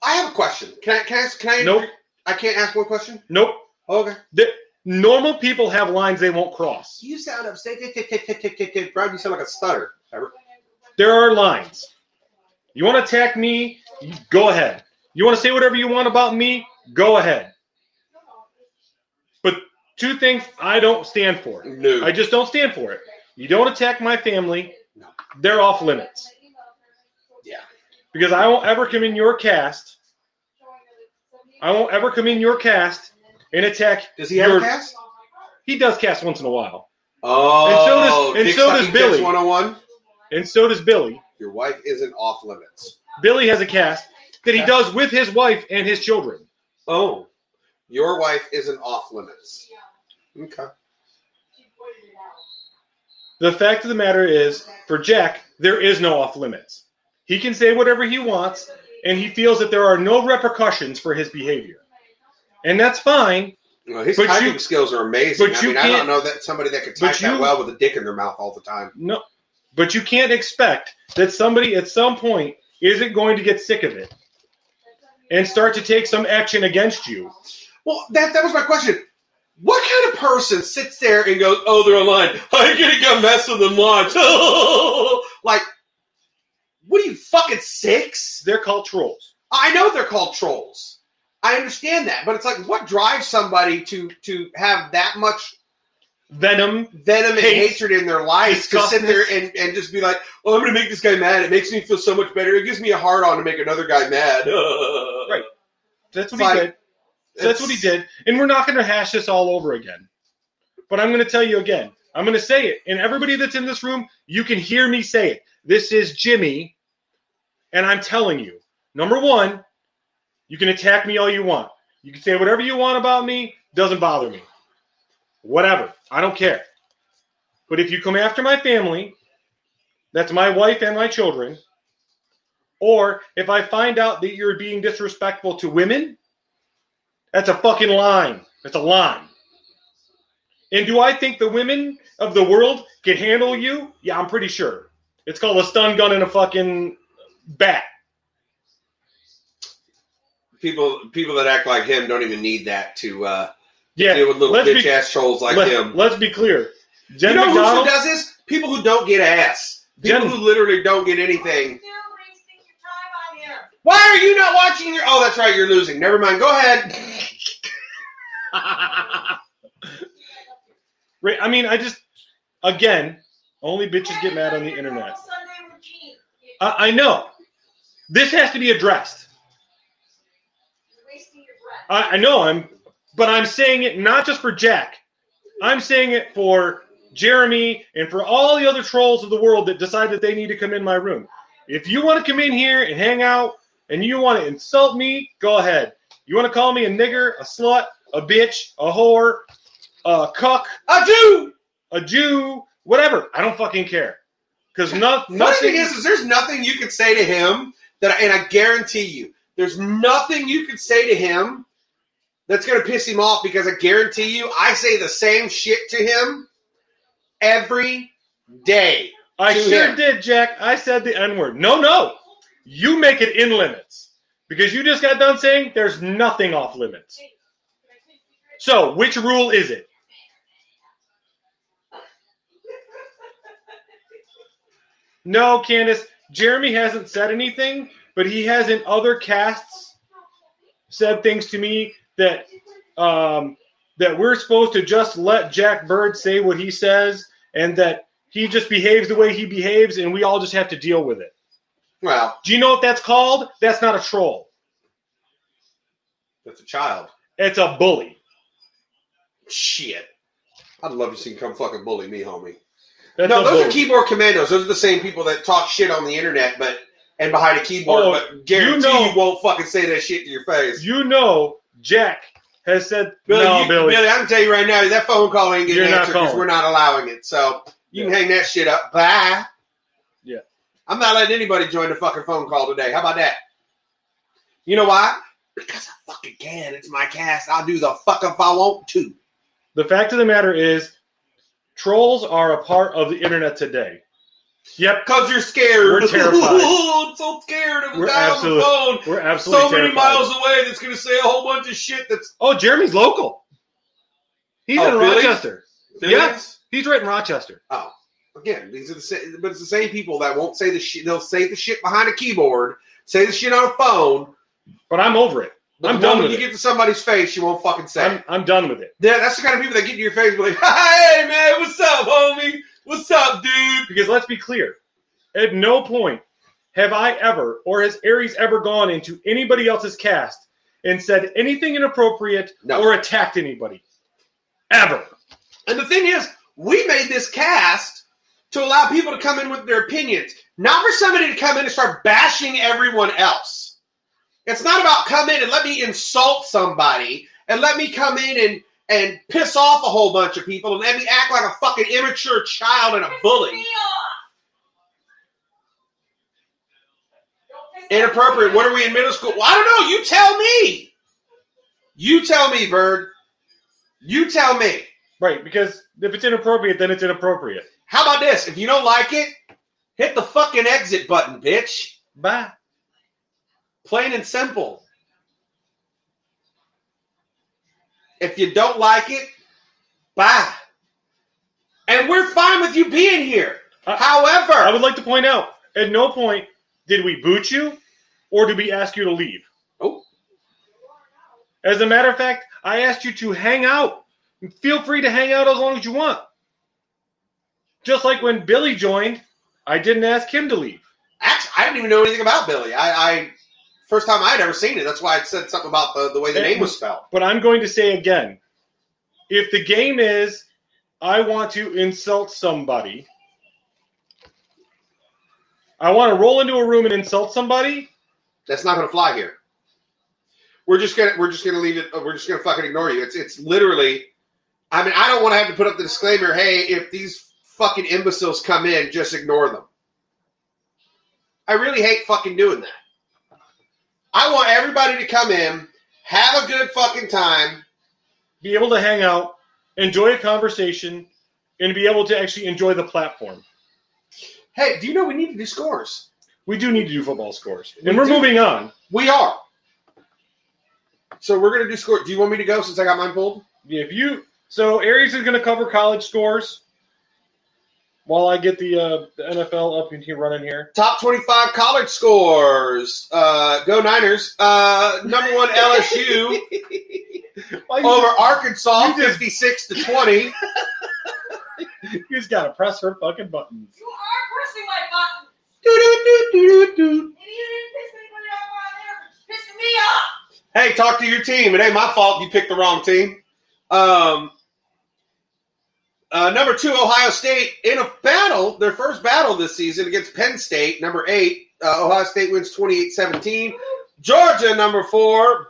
I have a question. Can I? Can I? Can I? Nope. I can't ask one question. Nope. Okay. The, normal people have lines they won't cross. You sound upset. You sound like a stutter. There are lines. You want to attack me? Go ahead. You want to say whatever you want about me? Go ahead. But two things I don't stand for. No. I just don't stand for it. You don't attack my family. No. They're off limits. Yeah. Because I won't ever come in your cast. I won't ever come in your cast and attack. Does he your, a cast? He does cast once in a while, Oh. And so does- and so does Billy. 101. and so does Billy. Your wife isn't off limits. Billy has a cast that he does with his wife and his children. Oh. Your wife isn't off limits. Okay. The fact of the matter is, for Jack, there is no off limits. He can say whatever he wants, and he feels that there are no repercussions for his behavior. And that's fine, Well, his But typing you- skills are amazing. but I you mean, I don't know that somebody that could type that you- well with a dick in their mouth all the time. no, but you can't expect that somebody at some point isn't going to get sick of it and start to take some action against you. Well, that that was my question. What kind of person sits there and goes, "Oh, they're online. I'm gonna go mess with them launch." like, what are you fucking six? They're called trolls. I know they're called trolls. I understand that, but it's like, what drives somebody to to have that much Venom. venom and hatred in their lives to sit there and, and just be like, "Oh, I'm gonna make this guy mad. It makes me feel so much better. It gives me a hard on to make another guy mad." Right. That's what Like, he did. That's what he did. And we're not going to hash this all over again. But I'm going to tell you again. I'm going to say it. And everybody that's in this room, you can hear me say it. This is Jimmy. And I'm telling you, number one, you can attack me all you want. You can say whatever you want about me, doesn't bother me. Whatever. I don't care. But if you come after my family, that's my wife and my children, or if I find out that you're being disrespectful to women, that's a fucking line. That's a line. And do I think the women of the world can handle you? Yeah, I'm pretty sure. It's called a stun gun and a fucking bat. people people that act like him don't even need that to uh, Yeah. deal with little let's bitch be, ass trolls like let, him. Let's be clear. Jen you know who does this? People who don't get ass. People Jen- who literally don't get anything. Why are you not watching your? Oh, that's right, you're losing. Never mind. Go ahead. Right, I mean, I just again, only bitches get mad on the internet. I, I know. This has to be addressed. I, I know I'm, but I'm saying it not just for Jack. I'm saying it for Jeremy and for all the other trolls of the world that decide that they need to come in my room. If you want to come in here and hang out and you want to insult me, go ahead. You want to call me a nigger, a slut, a bitch, a whore, a cuck, a do. a Jew, whatever. I don't fucking care. Because Funny nothing thing is, is there's nothing you can say to him that, and I guarantee you, there's nothing you can say to him that's going to piss him off because I guarantee you, I say the same shit to him every day. I sure him. did, Jack. I said the N word. No, no. You make it in limits. Because you just got done saying there's nothing off limits. So, which rule is it? No, Candace. Jeremy hasn't said anything, but he has in other casts said things to me that um, that we're supposed to just let Jack Bird say what he says, and that he just behaves the way he behaves, and we all just have to deal with it. Well, Do you know what that's called? That's not a troll. that's a child. It's a bully. Shit. I'd love to see him come fucking bully me, homie. That's no, those bully. are keyboard commandos. Those are the same people that talk shit on the internet, but and behind a keyboard, Oh, but guarantee you know- you won't fucking say that shit to your face. You know, Jack has said Billy, no, you- Billy. Billy, I can tell you right now, that phone call ain't getting You're answered because we're not allowing it. So you can hang that shit up. Bye. Yeah. I'm not letting anybody join the fucking phone call today. How about that? You know why? Because I fucking can. It's my cast. I'll do the fuck if I want to. The fact of the matter is, trolls are a part of the internet today. Yep, Because you're scared. We're terrified. I'm so scared of a We're guy absolute- on the phone. we're absolutely so many terrified. miles away that's going to say a whole bunch of shit that's. Oh, Jeremy's local. He's Oh, in Billy? Rochester. Yes, he's right in Rochester. Oh, again, these are the same, but it's the same people that won't say the shit. They'll say the shit behind a keyboard, say the shit on a phone. But I'm over it. But I'm done with you it. get to somebody's face, you won't fucking say. I'm. I'm done with it. Yeah, that's the kind of people that get to your face and be like, "Hey man, what's up, homie? What's up, dude?" Because let's be clear, at no point have I ever, or has Aries ever gone into anybody else's cast and said anything inappropriate No. or attacked anybody. Ever. And the thing is, we made this cast to allow people to come in with their opinions, not for somebody to come in and start bashing everyone else. It's not about come in and let me insult somebody and let me come in and and piss off a whole bunch of people and let me act like a fucking immature child and a bully. Inappropriate. What are we in middle school? Well, I don't know. You tell me. You tell me, Bird. You tell me. Right, because if it's inappropriate, then it's inappropriate. How about this? If you don't like it, hit the fucking exit button, bitch. Bye. Plain and simple. If you don't like it, bye. And we're fine with you being here. I- However, I would like to point out, at no point did we boot you or did we ask you to leave. Oh. As a matter of fact, I asked you to hang out. Feel free to hang out as long as you want. Just like when Billy joined, I didn't ask him to leave. actually, I didn't even know anything about Billy. I, I first time I'd ever seen it. That's why I said something about the, the way the name was spelled. But I'm going to say again if the game is I want to insult somebody, I want to roll into a room and insult somebody, That's not going to fly here. We're just gonna we're just gonna leave it. We're just gonna fucking ignore you. It's it's literally. I mean, I don't want to have to put up the disclaimer. Hey, if these fucking imbeciles come in, just ignore them. I really hate fucking doing that. I want everybody to come in, have a good fucking time. be able to hang out, enjoy a conversation, and be able to actually enjoy the platform. Hey, do you know we need to do scores? We do need to do football scores. We And we're do. moving on. We are. So we're gonna do score. Do you want me to go since I got mine pulled? If you so Aries is going to cover college scores while I get the, uh, the NFL up and here running here. Top 25 college scores. Uh, go Niners. Uh, number one LSU over Arkansas, you just- 56 to 20. You just got to press her fucking buttons. You are pressing my button. Doo-doo-doo-doo-doo. And you didn't piss anybody off on there. Pissing me off. Hey, talk to your team. It ain't my fault you picked the wrong team. Um, uh, number two, Ohio State in a battle, their first battle this season against Penn State. Number eight, uh, Ohio State wins 28 17. Georgia, number four,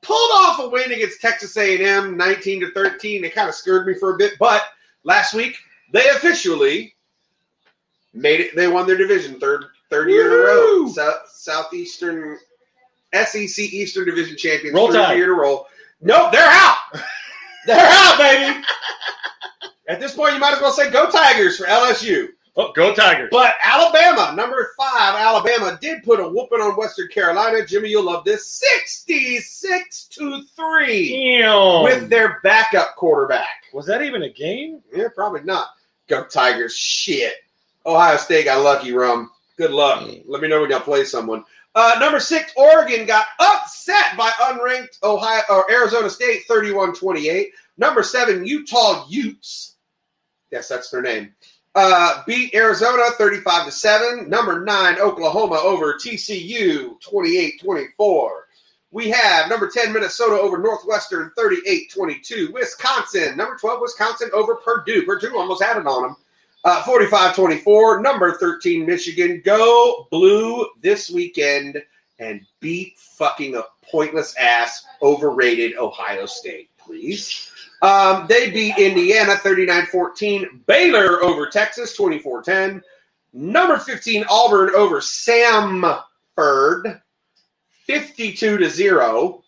pulled off a win against Texas A&M 19 to 13. They kind of scared me for a bit, but last week they officially made it. They won their division third third year in a row. Woo! South, Southeastern SEC Eastern Division champions Roll third Tide. year in a row. Nope, they're out. they're out, baby. At this point, you might as well say go Tigers for LSU. Oh, go Tigers. But Alabama, number five, Alabama did put a whooping on Western Carolina. Jimmy, you'll love this. 66 to 3 Damn. with their backup quarterback. Was that even a game? Yeah, probably not. Go Tigers. Shit. Ohio State got lucky, Rum. Good luck. Let me know when y'all play someone. Uh, number six, Oregon got upset by unranked Ohio or Arizona State 31-28. Number seven, Utah Utes. Yes, that's their name. Uh, beat Arizona 35 to 7. Number 9 Oklahoma over TCU 28-24. We have number 10 Minnesota over Northwestern 38-22. Wisconsin, number 12 Wisconsin over Purdue. Purdue almost had it on them. Uh, 45-24. Number 13 Michigan go blue this weekend and beat fucking a pointless ass overrated Ohio State, please. Um, they beat Indiana 39-14. Baylor over Texas 24-10. Number 15 Auburn over Samford 52 to 0.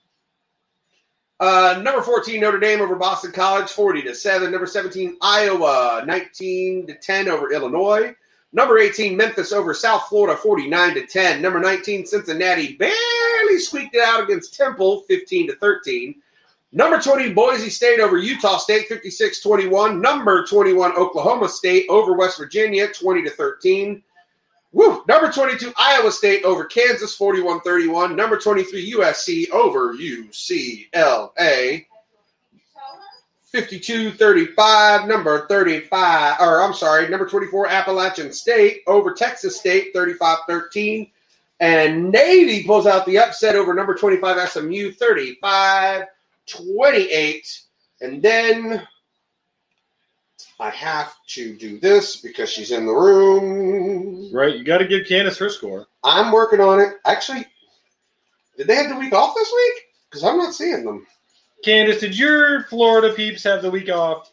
Uh, number 14 Notre Dame over Boston College 40 to 7. Number 17 Iowa 19 to 10 over Illinois. Number 18 Memphis over South Florida 49 to 10. Number 19 Cincinnati barely squeaked it out against Temple 15 to 13. Number 20, Boise State over Utah State, 56 21. Number 21, Oklahoma State over West Virginia, 20 to 13. Woo! Number 22, Iowa State over Kansas, 41 31. Number 23, USC over UCLA, 52 35. Number 35, or I'm sorry, number 24, Appalachian State over Texas State, 35 13. And Navy pulls out the upset over number 25, SMU, 35 28. And then I have to do this because she's in the room. Right. You got to give Candace her score. I'm working on it. Actually, did they have the week off this week? Because I'm not seeing them. Candace, did your Florida peeps have the week off?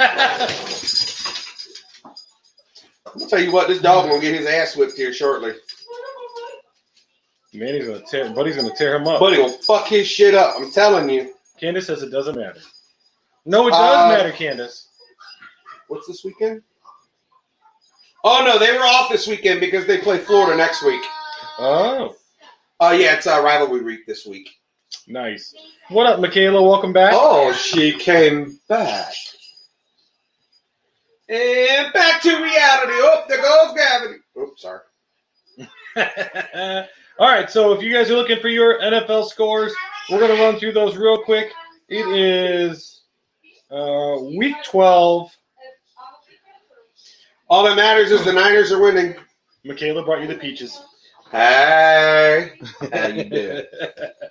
I'll tell you what, this dog gonna get his ass whipped here shortly. Manny's gonna tear. Buddy's gonna tear him up. Buddy gonna fuck his shit up. I'm telling you. Candace says it doesn't matter. No, it does Uh, matter, Candace. What's this weekend? Oh no, they were off this weekend because they play Florida next week. Oh, Oh yeah, it's uh, rivalry week this week. nice. What up, Michaela? Welcome back. Oh, she came back. And back to reality. Oh, there goes gravity. Oops, sorry. All right, so if you guys are looking for your NFL scores, we're going to run through those real quick. It is uh, week 12. All that matters is the Niners are winning. Michaela brought you the peaches. Hey, how you doing?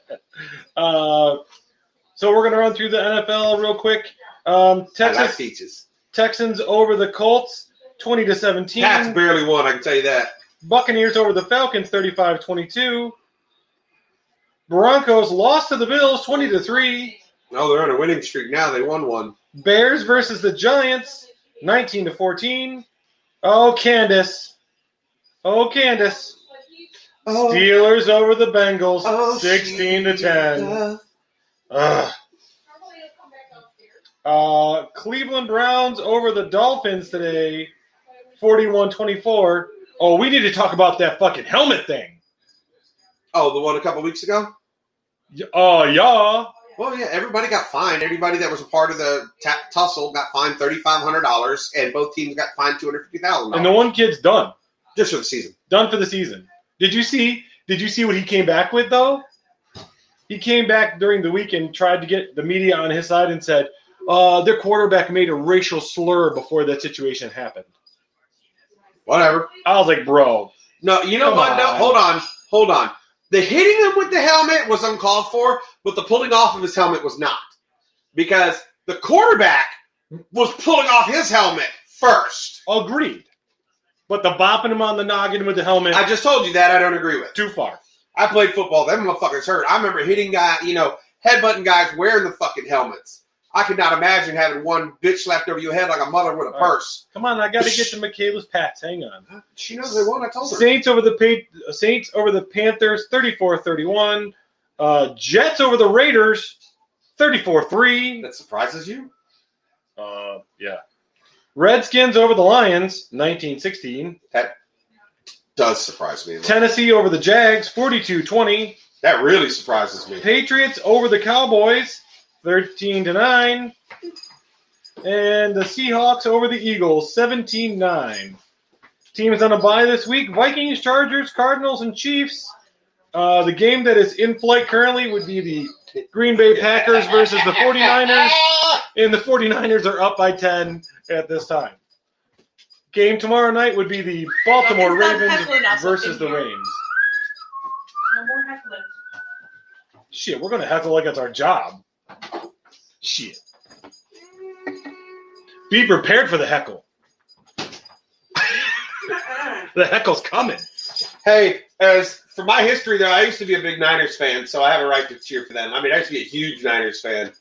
uh, so we're going to run through the NFL real quick. Um, I like Texas peaches. Texans over the Colts, 20 to 17. Pats barely won. I can tell you that. Buccaneers over the Falcons 35-22. Broncos lost to the Bills 20 to 3. Oh, they're on a winning streak now. They won one. Bears versus the Giants 19 to 14. Oh, Candace. Oh, Candace. Oh. Steelers over the Bengals Oh, 16 to 10. Ugh. Uh, Cleveland Browns over the Dolphins today 41-24. Oh, we need to talk about that fucking helmet thing. Oh, the one a couple weeks ago. Y- Oh, yeah. Well, yeah, everybody got fined. Everybody that was a part of the ta- tussle got fined thirty five hundred dollars, and both teams got fined $250,000 And the one kid's done. just for the season. Done for the season. Did you see? Did you see what he came back with though? He came back during the week and tried to get the media on his side and said, uh, their quarterback made a racial slur before that situation happened. Whatever. I was like, bro, No, you know what? No, hold on, hold on. The hitting him with the helmet was uncalled for, but the pulling off of his helmet was not, because the quarterback was pulling off his helmet first. agreed. But the bopping him on the noggin with the helmet, I just told you that I don't agree with. too far. I played football. Them motherfuckers hurt. I remember hitting guy, you know, headbutting guys wearing the fucking helmets. I could not imagine having one bitch slapped over your head like a mother with a All right. purse. Come on, I got to get to Michaela's Pats. Hang on. She knows they won. I told her. Saints over the pa- Saints over the Panthers 34-31. Uh, Jets over the Raiders 34-3. That surprises you. Uh, yeah. Redskins over the Lions 1916. Does surprise me. Tennessee over the Jags 42-20. That really surprises me. Patriots over the Cowboys 13 to 9. And the Seahawks over the Eagles 17-9. Teams on a bye this week: Vikings, Chargers, Cardinals, and Chiefs. Uh, the game that is in flight currently would be the Green Bay Packers versus the 49ers, and the 49ers are up by 10 at this time. Game tomorrow night would be the Baltimore Ravens heckling us up versus the. Ravens. No more heckling. Shit, we're gonna heckle like it's our job. Shit. Be prepared for the heckle. the heckle's coming. Hey, as for my history, though, I used to be a big Niners fan, so I have a right to cheer for them. I mean, I used to be a huge Niners fan.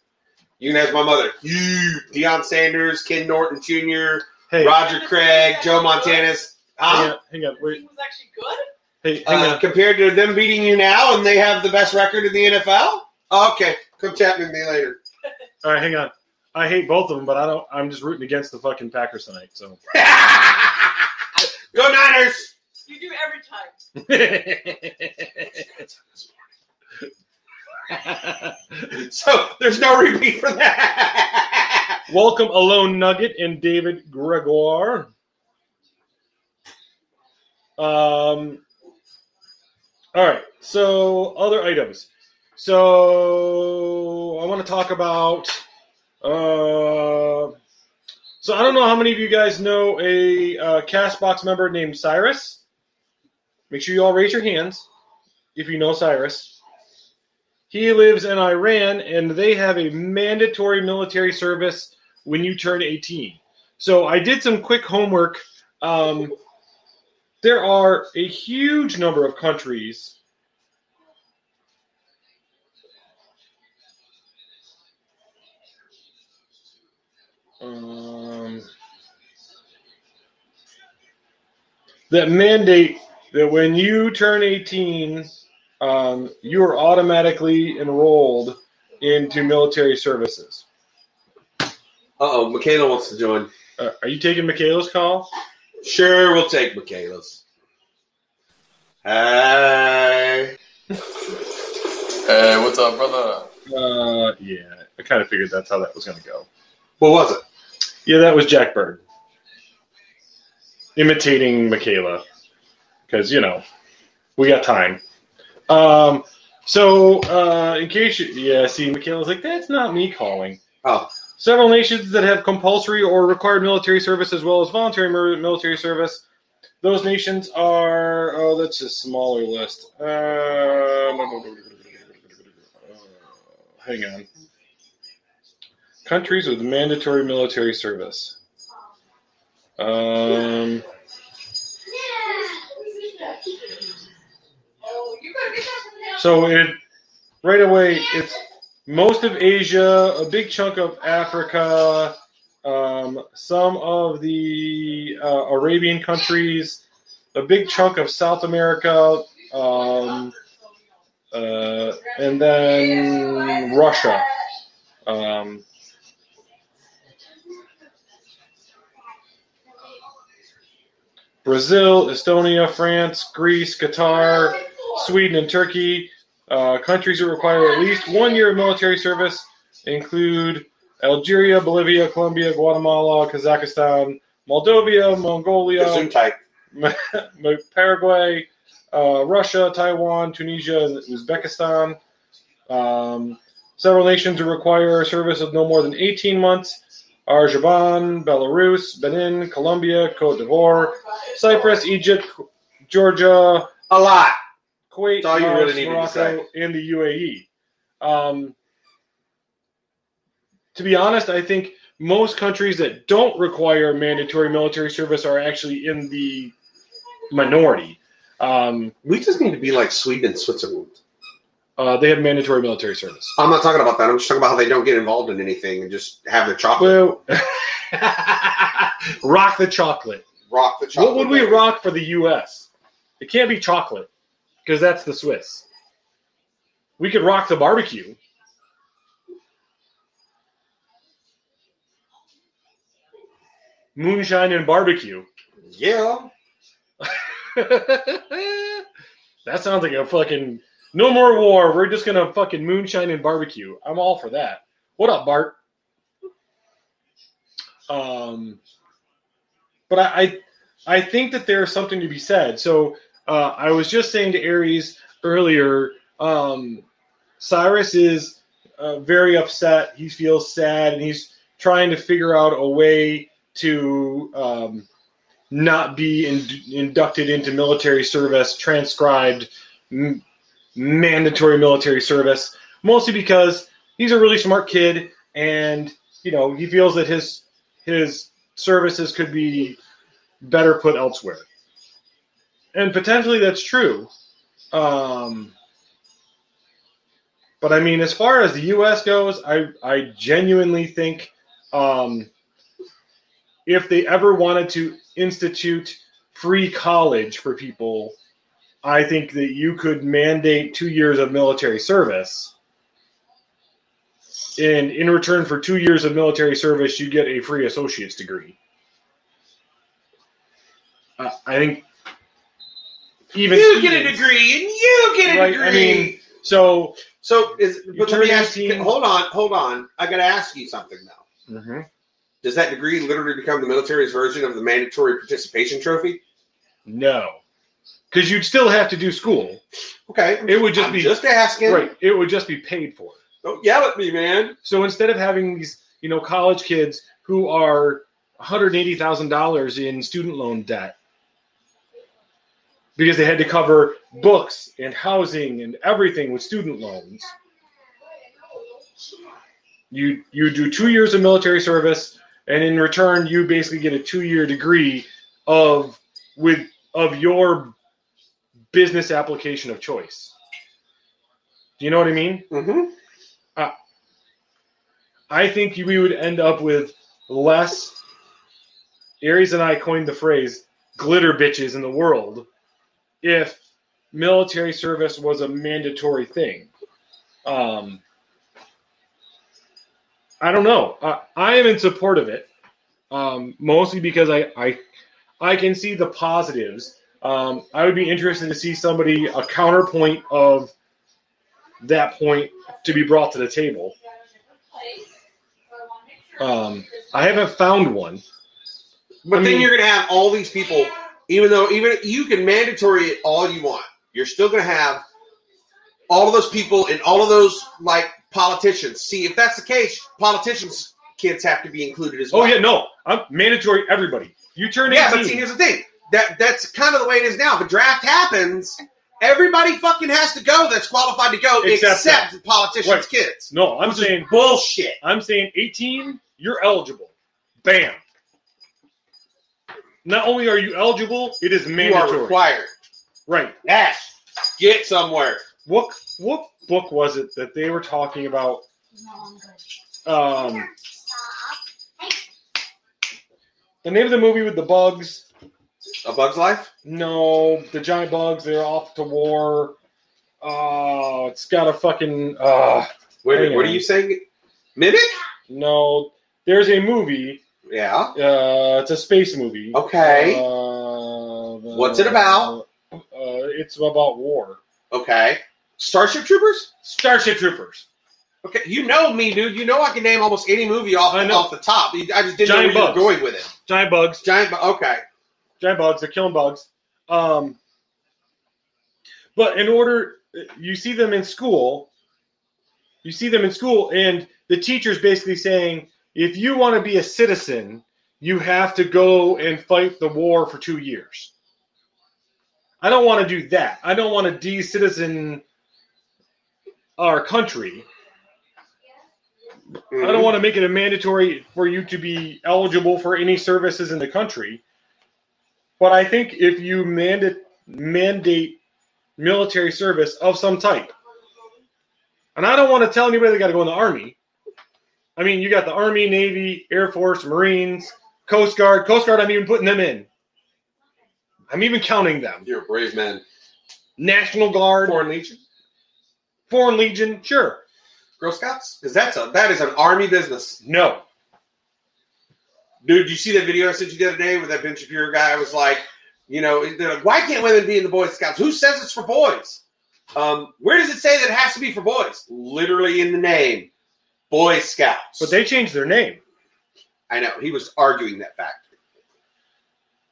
You can ask my mother. Huge. Deion Sanders, Ken Norton Jr., Hey, Roger Craig, Joe Montanus. hang Huh? on, hang on, He was actually good. hey, hang Uh, on. compared to them beating you now, and they have the best record in the NFL. Oh, okay, come chat with me later. All right, hang on. I hate both of them, but I don't. I'm just rooting against the fucking Packers tonight. So. Go Niners! You do every time. So there's no repeat for that. Welcome, Alone Nugget and David Gregoire. Um, all right, so other items. So I want to talk about. Uh, so I don't know how many of you guys know a uh, Castbox member named Cyrus. Make sure you all raise your hands if you know Cyrus. He lives in Iran, and they have a mandatory military service when you turn 18. So I did some quick homework. Um, there are a huge number of countries. Um, that mandate that when you turn 18, um, you are automatically enrolled into military services. Uh oh, Michaela wants to join. Uh, are you taking Michaela's call? Sure, we'll take Michaela's. Hi. Hey, what's up, brother? Uh, yeah, I kind of figured that's how that was going to go. What was it? Yeah, that was Jack Bird imitating Michaela because you know we got time. Um, so uh, in case you, yeah, see, Michaela's like that's not me calling. Oh. Several nations that have compulsory or required military service as well as voluntary military service. Those nations are oh, that's a smaller list. Um, hang on. Countries with mandatory military service. Um, so it right away it's most of Asia, a big chunk of Africa, um, some of the uh, Arabian countries, a big chunk of South America, um, uh, and then Russia. Um, Brazil, Estonia, France, Greece, Qatar, Sweden, and Turkey. Uh, countries that require at least one year of military service include Algeria, Bolivia, Colombia, Guatemala, Kazakhstan, Moldova, Mongolia, Paraguay, uh, Russia, Taiwan, Tunisia, and Uzbekistan. Um, several nations require service of no more than 18 months are Japan, Belarus, Benin, Colombia, Cote d'Ivoire, Cyprus, Egypt, Georgia, A lot. Kuwait, That's all you really needed to Morocco, and the UAE. Um, to be honest, I think most countries that don't require mandatory military service are actually in the minority. Um, We just need to be like Sweden and Switzerland. Uh, they have mandatory military service. I'm not talking about that. I'm just talking about how they don't get involved in anything and just have their chocolate. Well, rock the chocolate. rock the chocolate. What would we rock for the U.S.? It can't be chocolate because that's the Swiss. We could rock the barbecue. Moonshine and barbecue. Yeah. that sounds like a fucking no more war. We're just gonna fucking moonshine and barbecue. I'm all for that. What up, Bart? Um, but I, I, I think that there's something to be said. So uh, I was just saying to Aries earlier. Um, Cyrus is uh, very upset. He feels sad, and he's trying to figure out a way to um, not be in, inducted into military service, transcribed mandatory military service, mostly because he's a really smart kid, and you know he feels that his his services could be better put elsewhere, and potentially that's true. Um, but I mean, as far as the U.S. goes, I I genuinely think um, if they ever wanted to institute free college for people, I think that you could mandate two years of military service. And in return for two years of military service, you get a free associate's degree. Uh, I think even You get a degree and you get a Right, degree. I mean, so so is but let me ask you. Hold on, hold on. I got to ask you something now. Does that degree literally become the military's version of the mandatory participation trophy? no, because you'd still have to do school. Okay, It would just I'm be just asking. right. It would just be paid for. Don't yell at me, man. So instead of having these, you know, college kids who are one hundred eighty thousand dollars in student loan debt because they had to cover books and housing and everything with student loans, you you do two years of military service, and in return, you basically get a two-year degree of with of your business application of choice. Do you know what I mean? Mm-hmm. I think we would end up with less. Aries and I coined the phrase glitter bitches in the world if military service was a mandatory thing. Um, I don't know. I, I am in support of it, um, mostly because I, I I can see the positives. Um, I would be interested to see somebody a counterpoint of that point to be brought to the table. Um, I haven't found one. But I then mean- you're going to have all these people, even though even you can mandatory it all you want, you're still going to have all of those people and all of those like politicians. See, if that's the case, politicians' kids have to be included as well. Oh yeah, no, I'm mandatory. Everybody, you turn Yeah, 18. but see, here's the thing. That that's kind of the way it is now. If a draft happens, everybody fucking has to go that's qualified to go, Except except, the politicians' Right. kids. no, I'm Which is saying bullshit. I'm saying 18. You're eligible. Bam. Not only are you eligible, it is You are mandatory. required. Right. Ash, get somewhere. What what book was it that they were talking about? Um, the name of the movie with the bugs. A Bug's Life. No, the giant bugs. They're off to war. Oh, it's got a fucking. Uh, Wait, a what are you saying? Mimic? no, there's a movie. Yeah. Uh, it's a space movie. Okay. Uh, What's it about? Uh, it's about war. Okay. Starship Troopers? Starship Troopers. Okay, you know me, dude. You know I can name almost any movie off, off the top. I just didn't Giant know where bugs. you were going with it. Giant bugs. Giant, bu- okay. Giant bugs. They're killing bugs. Um, but in order, you see them in school. You see them in school, and the teacher's basically saying, if you want to be a citizen, you have to go and fight the war for two years. I don't want to do that. I don't want to de-citizen our country. I don't want to make it a mandatory for you to be eligible for any services in the country. But I think if you mandate mandate military service of some type, And I don't want to tell anybody they got to go in the army. I mean, you got the Army, Navy, Air Force, Marines, Coast Guard. Coast Guard, I'm even putting them in. I'm even counting them. You're a brave man. National Guard, Foreign Legion, Foreign Legion, sure. Girl Scouts, because that's a that is an army business. No. Dude, you see that video I sent you the other day where that Ben Shapiro guy was like, you know, they're like, why can't women be in the Boy Scouts? Who says it's for boys? Um, where does it say that it has to be for boys? Literally in the name, Boy Scouts. But they changed their name. I know he was arguing that fact.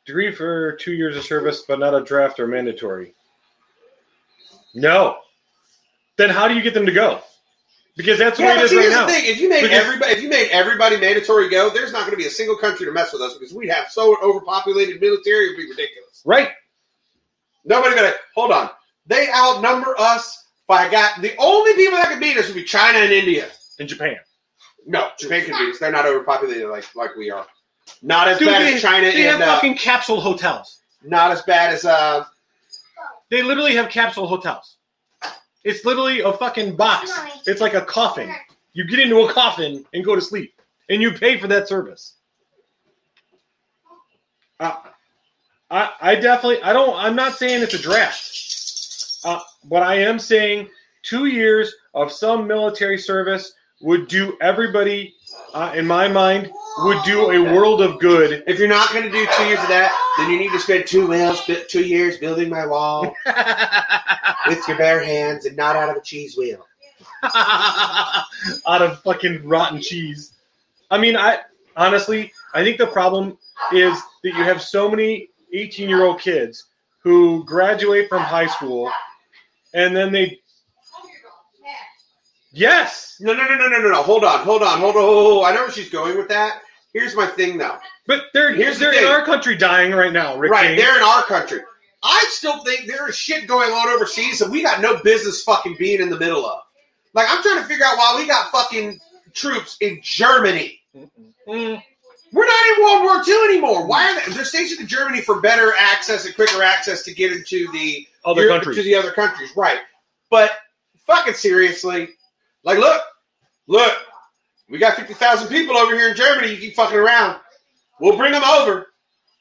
Degree for two years of service, but not a draft or mandatory. No. Then how do you get them to go? Because that's the Yeah, way it is see, right now. the thing: if you made Because- everybody, if you made everybody mandatory go, there's not going to be a single country to mess with us because we'd have so overpopulated military, it'd be ridiculous. Right. Nobody gonna hold on. They outnumber us by got the only people that could beat us would be China and India. and Japan. No, Japan can beat us. They're not overpopulated like like we are. Not as Dude, bad they, as China they have and uh, fucking capsule hotels. not as bad as uh. They literally have capsule hotels. It's literally a fucking box. It's like a coffin. You get into a coffin and go to sleep, and you pay for that service. Uh, I, I definitely, I don't, I'm not saying it's a draft, uh, but I am saying two years of some military service would do everybody, uh, in my mind, would do a world of good. If you're not going to do two years of that, then you need to spend two wheels, two years building my wall with your bare hands and not out of a cheese wheel. out of fucking rotten cheese. I mean, I honestly, I think the problem is that you have so many 18 year old kids who graduate from high school and then they, yes, No, no, no, no, no, no, no. Hold on, hold on, hold on. Hold on. I know where she's going with that. Here's my thing, though. but they're Here's they're in thing. our country dying right now, Rick. Right, James. they're in our country. I still think there is shit going on overseas that we got no business fucking being in the middle of. Like, I'm trying to figure out why we got fucking troops in Germany. Mm, We're not in World War II anymore. Why are they? They're stationed in Germany for better access and quicker access to get into the other Europe- countries. to the other countries, right? But fucking seriously, like, look, look, we got fifty thousand people over here in Germany. You keep fucking around, we'll bring them over.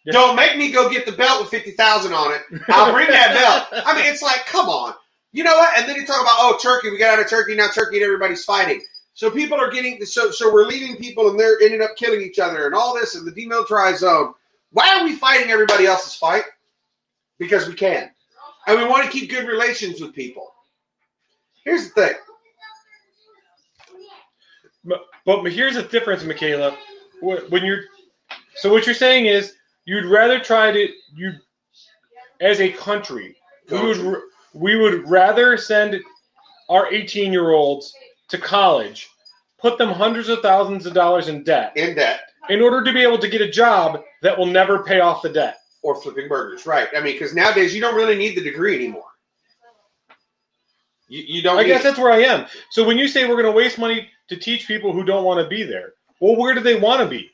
Yeah. Don't make me go get the belt with fifty thousand on it. I'll bring that belt. I mean, it's like, come on, you know what? And then you talk about, oh, Turkey, we got out of Turkey now. Turkey and everybody's fighting. So people are getting so so we're leaving people and they're ending up killing each other and all this in the demilitarized zone. Why are we fighting everybody else's fight? Because we can. And we want to keep good relations with people. Here's the thing. But, here's the difference, Michaela. When you're so what you're saying is you'd rather try to you as a country we would we would rather send our 18 year olds to college, put them hundreds of thousands of dollars in debt In debt in order to be able to get a job that will never pay off the debt. or flipping burgers, right? I mean, because nowadays you don't really need the degree anymore. You, you don't. I guess that's where I am. So when you say we're going to waste money to teach people who don't want to be there, well, where do they want to be?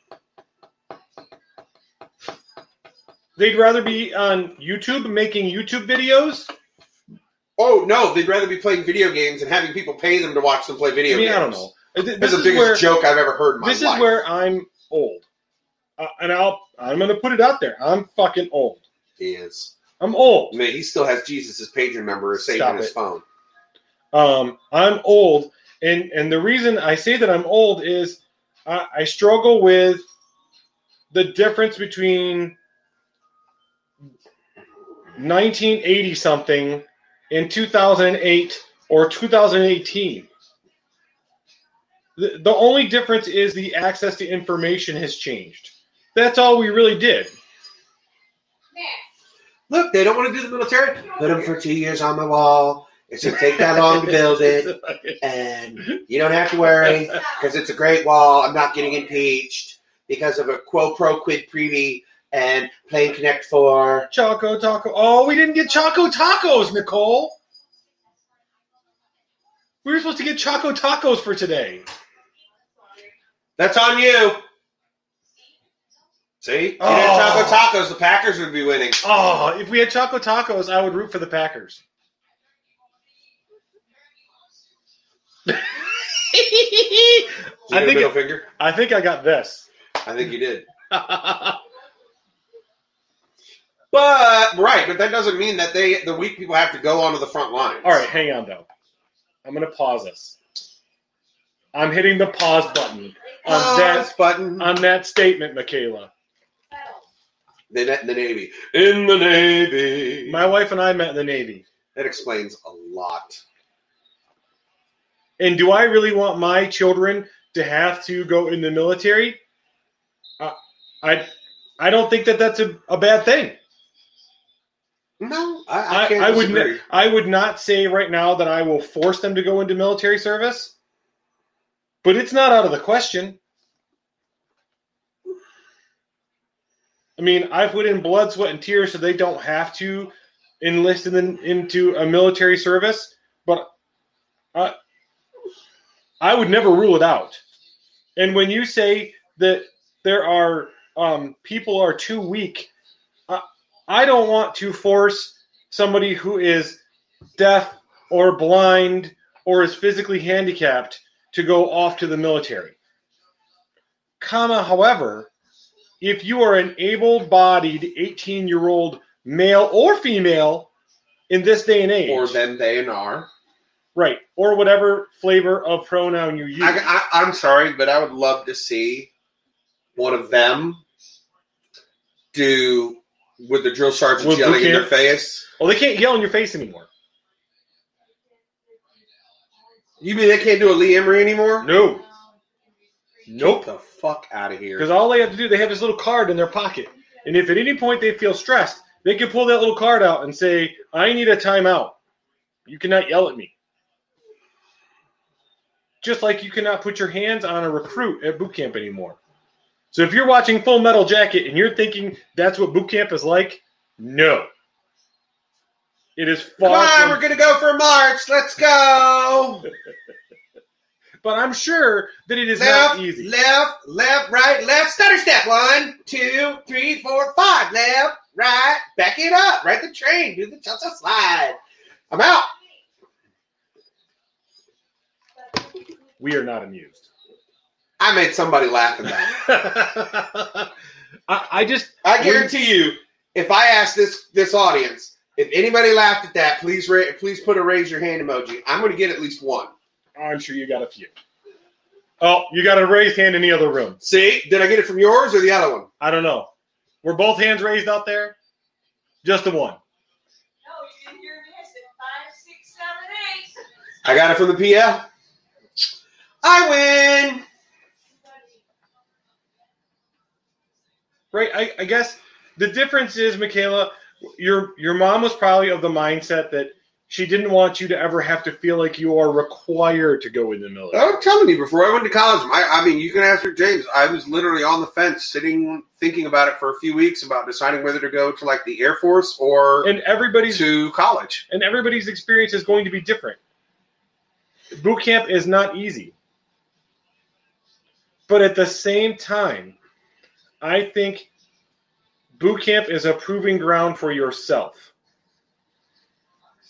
They'd rather be on YouTube making YouTube videos. Oh no, they'd rather be playing video games and having people pay them to watch them play video I mean, games. I don't know. Th- That's This the biggest where joke I've ever heard in my life. this life. is where I'm old, uh, and I'll I'm going to put it out there. I'm fucking old. he is. I'm old. I mean, he still has Jesus' pager number saved Stop in his it. phone. Um, I'm old, and and the reason I say that I'm old is I, I struggle with the difference between 1980 something in 2008 or 2018. The, the only difference is the access to information has changed. That's all we really did. Look, they don't want to do the military. Put them for two years on the wall. It's gonna take that long to build it, and you don't have to worry because it's a great wall. I'm not getting impeached because of a quo pro quid privy and playing Connect Four. Choco Taco. Oh, we didn't get Choco Tacos, Nicole. We were supposed to get Choco Tacos for today. That's on you. See, you Oh. did Taco Tacos, the Packers would be winning. Oh, if we had Choco Tacos, I would root for the Packers. Did you I think middle it- finger. I think I got this. I think you did. But right, but that doesn't mean that they the weak people have to go onto the front lines. All right, hang on though. I'm gonna pause this. I'm hitting the pause button on Pause that button. on that statement, Michaela. They met in the Navy. In the Navy. My wife and I met in the Navy. that explains a lot. And do I really want my children to have to go in the military? Uh, I I don't think that that's a, a bad thing. No, I, I I, can't I would n- I would not say right now that I will force them to go into military service, but it's not out of the question. I mean, I've put in blood, sweat, and tears so they don't have to enlist in the, into a military service, but I, I would never rule it out. And when you say that there are um, people are too weak, I, I don't want to force somebody who is deaf or blind or is physically handicapped to go off to the military. Comma, however, if you are an able-bodied 18-year-old male or female in this day and age, or them, they, and are. Right, or whatever flavor of pronoun you use, I, I, I'm sorry, but I would love to see one of them do with the drill sergeant With yelling in their face. well, they can't yell in your face anymore. You mean they can't do a Lee Ermey anymore? No, nope. Get the fuck out of here. Because all they have to do, they have this little card in their pocket. And if at any point they feel stressed, they can pull that little card out and say, I need a timeout. You cannot yell at me. Just like you cannot put your hands on a recruit at boot camp anymore. So if you're watching Full Metal Jacket and you're thinking that's what boot camp is like, no. It is far. Come on, from we're gonna go for march. Let's go. but I'm sure that it is left, not easy. left, left, right, left. Stutter step. One, two, three, four, five. Left, right. Back it up. Right the train. Do the cha-cha slide. I'm out. We are not amused. I made somebody laugh at that. I, I just I guarantee you, if I ask this this audience, if anybody laughed at that, please ra- please put a raise your hand emoji. I'm going to get at least one. I'm sure you got a few. Oh, you got a raised hand in the other room. See, did I get it from yours or the other one? I don't know. Were both hands raised out there? Just the one. No, you didn't hear me. I said five, six, seven, eight. I got it from the PL. I win. Right. I, I guess the difference is, Michaela, your your mom was probably of the mindset that she didn't want you to ever have to feel like you are required to go in the military. I'm telling you, before I went to college, I, I mean, you can ask Rick James. I was literally on the fence, sitting, thinking about it for a few weeks about deciding whether to go to like the Air Force or And everybody's to college. and everybody's experience is going to be different. Boot camp is not easy. But at the same time, I think boot camp is a proving ground for yourself.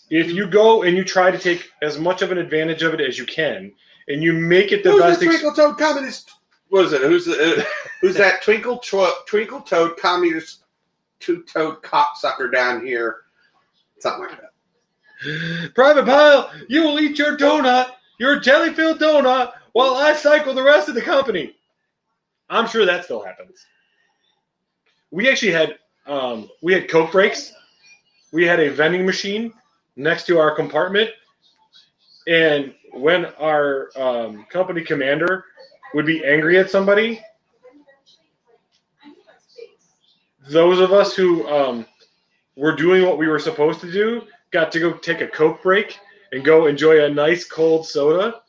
If you go and you try to take as much of an advantage of it as you can, and you make it the Who's best the ex- Twinkle Toad Communist? What is it? Who's the, uh, who's that Twinkle Tw- Twinkle Toad Communist Two Toad Cocksucker down here? Something like that. Private Pyle, you will eat your donut, your jelly filled donut, while I cycle the rest of the company. I'm sure that still happens. We actually had um, we had Coke breaks. We had a vending machine next to our compartment, and when our um, company commander would be angry at somebody, those of us who um, were doing what we were supposed to do got to go take a Coke break and go enjoy a nice cold soda,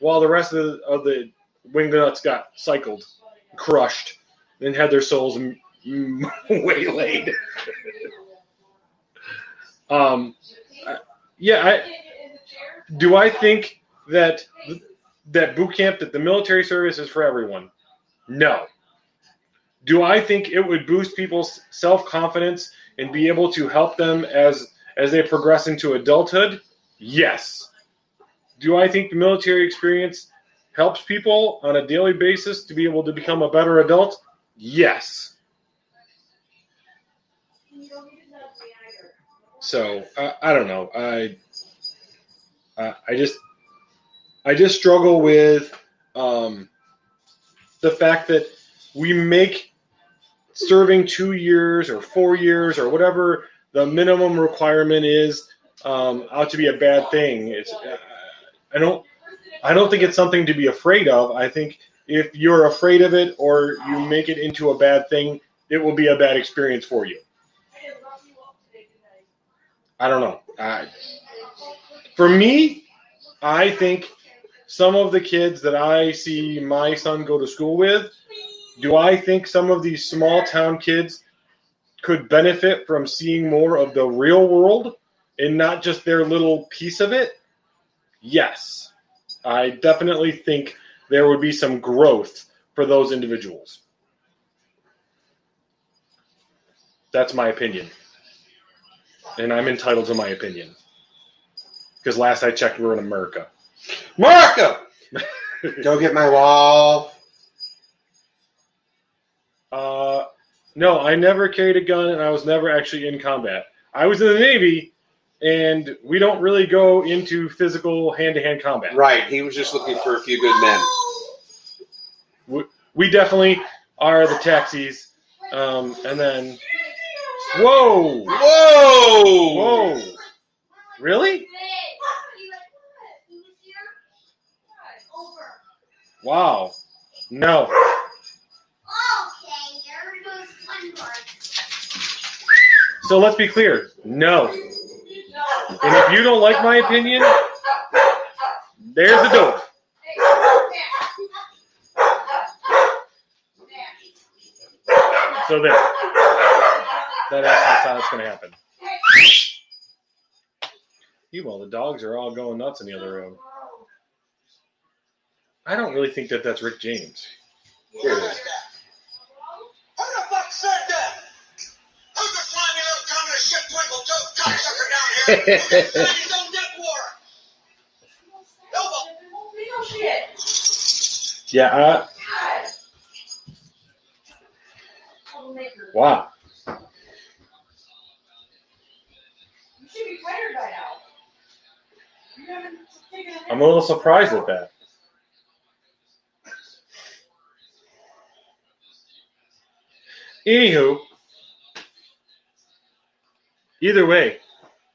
while the rest of the, of the wing nuts got cycled, crushed, and had their souls m- m- waylaid. um, I- yeah, I, do I think that that boot camp that the military service is for everyone? No. Do I think it would boost people's self confidence and be able to help them as as they progress into adulthood? Yes. Do I think the military experience helps people on a daily basis to be able to become a better adult? Yes. So I, I don't know. I I just I just struggle with um, the fact that we make serving two years or four years or whatever the minimum requirement is um, out to be a bad thing. It's I don't I don't think it's something to be afraid of. I think if you're afraid of it or you make it into a bad thing, it will be a bad experience for you. I don't know. I, for me, I think some of the kids that I see my son go to school with, do I think some of these small town kids could benefit from seeing more of the real world and not just their little piece of it? Yes. I definitely think there would be some growth for those individuals. That's my opinion. And I'm entitled to my opinion. Because last I checked, we're in America. America! Go get my wall. Uh, no, I never carried a gun and I was never actually in combat. I was in the Navy, and we don't really go into physical hand to hand combat. Right, he was just looking for a few good men. We definitely are the taxis. Um, and then, whoa, Whoa! whoa, really? Wow, no. So let's be clear, no. And if you don't like my opinion, there's the door. So there. That that's how it's going to happen. You well, the dogs are all going nuts in the other room. I don't really think that that's Rick James. Here it is. Haven't taken a I'm a little surprised at that. Anywho, either way,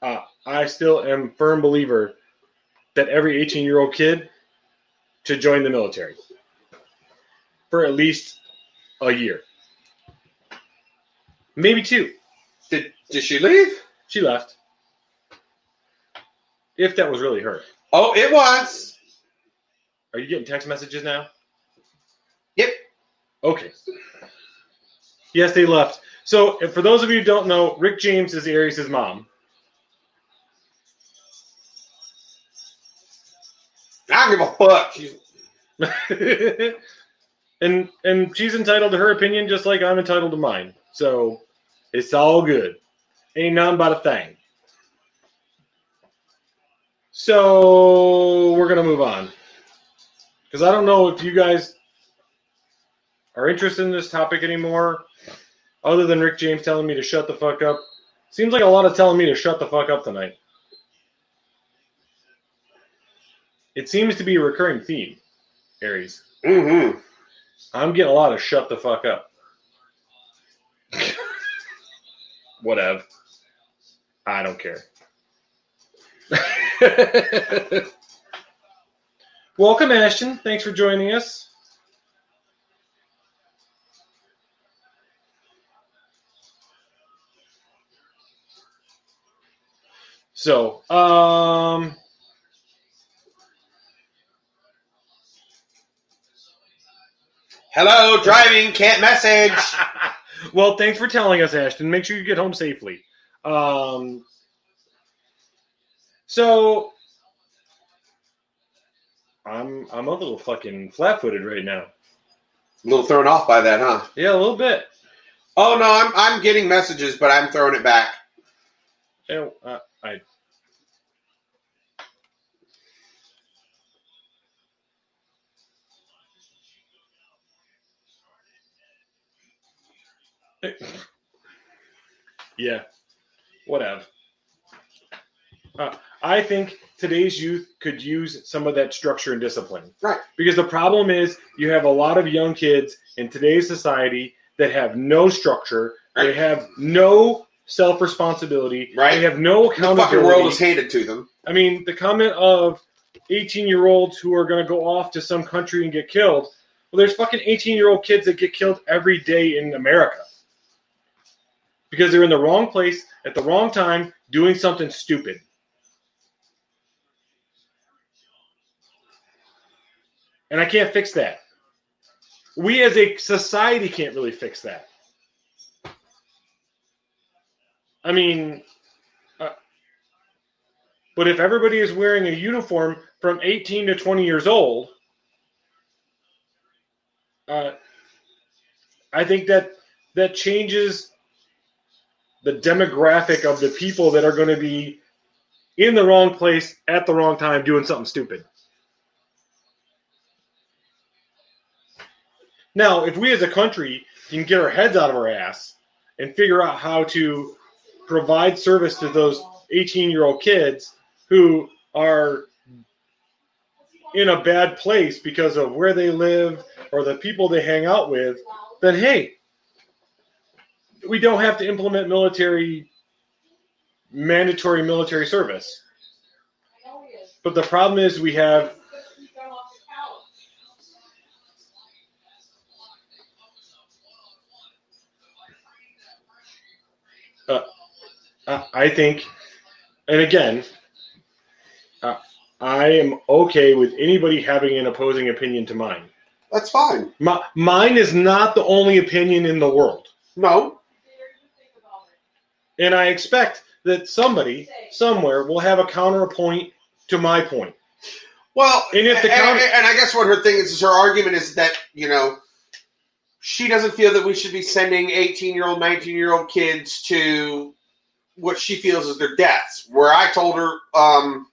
uh, I still am firm believer that every 18 year old kid should join the military for at least a year, maybe two. Did, did she leave? She left. If that was really her. Oh, it was. Are you getting text messages now? Yep. Okay. Yes, they left. So, for those of you who don't know, Rick James is Aries' mom. Fuck. And and she's entitled to her opinion just like I'm entitled to mine. So it's all good. Ain't nothing but a thing. So we're gonna move on. Because I don't know if you guys are interested in this topic anymore, other than Rick James telling me to shut the fuck up. Seems like a lot of telling me to shut the fuck up tonight. It seems to be a recurring theme, Aries. mm-hmm. I'm getting a lot of shut the fuck up. Whatever. I don't care. Welcome, Ashton. Thanks for joining us. So, um, Hello, driving, can't message. well, thanks for telling us, Ashton. Make sure you get home safely. Um, so I'm I'm a little fucking flat-footed right now. A little thrown off by that, huh? Yeah, a little bit. Oh no, I'm I'm getting messages, but I'm throwing it back. Yeah, uh, I Yeah, whatever. Uh, I think today's youth could use some of that structure and discipline. Right. Because the problem is you have a lot of young kids in today's society that have no structure. They have no self responsibility. Right. They have no accountability. The fucking world is handed to them. I mean, the comment of 18 year olds who are going to go off to some country and get killed. Well, there's fucking 18 year old kids that get killed every day in America because they're in the wrong place at the wrong time doing something stupid. And I can't fix that. We as a society can't really fix that. I mean, uh, but if everybody is wearing a uniform from 18 to 20 years old, uh, I think that that changes the demographic of the people that are going to be in the wrong place at the wrong time doing something stupid. Now, if we as a country can get our heads out of our ass and figure out how to provide service to those 18 year old kids who are in a bad place because of where they live or the people they hang out with, then hey, we don't have to implement military mandatory military service. But the problem is we have I I think, and again, uh, I am okay with anybody having an opposing opinion to mine. That's fine. My, mine is not the only opinion in the world. No. And I expect that somebody somewhere will have a counterpoint to my point. Well, And if the and, counter- and I guess what her thing is, is her argument is that you know she doesn't feel that we should be sending 18 year old, 19 year old kids to what she feels is their deaths. Where I told her um,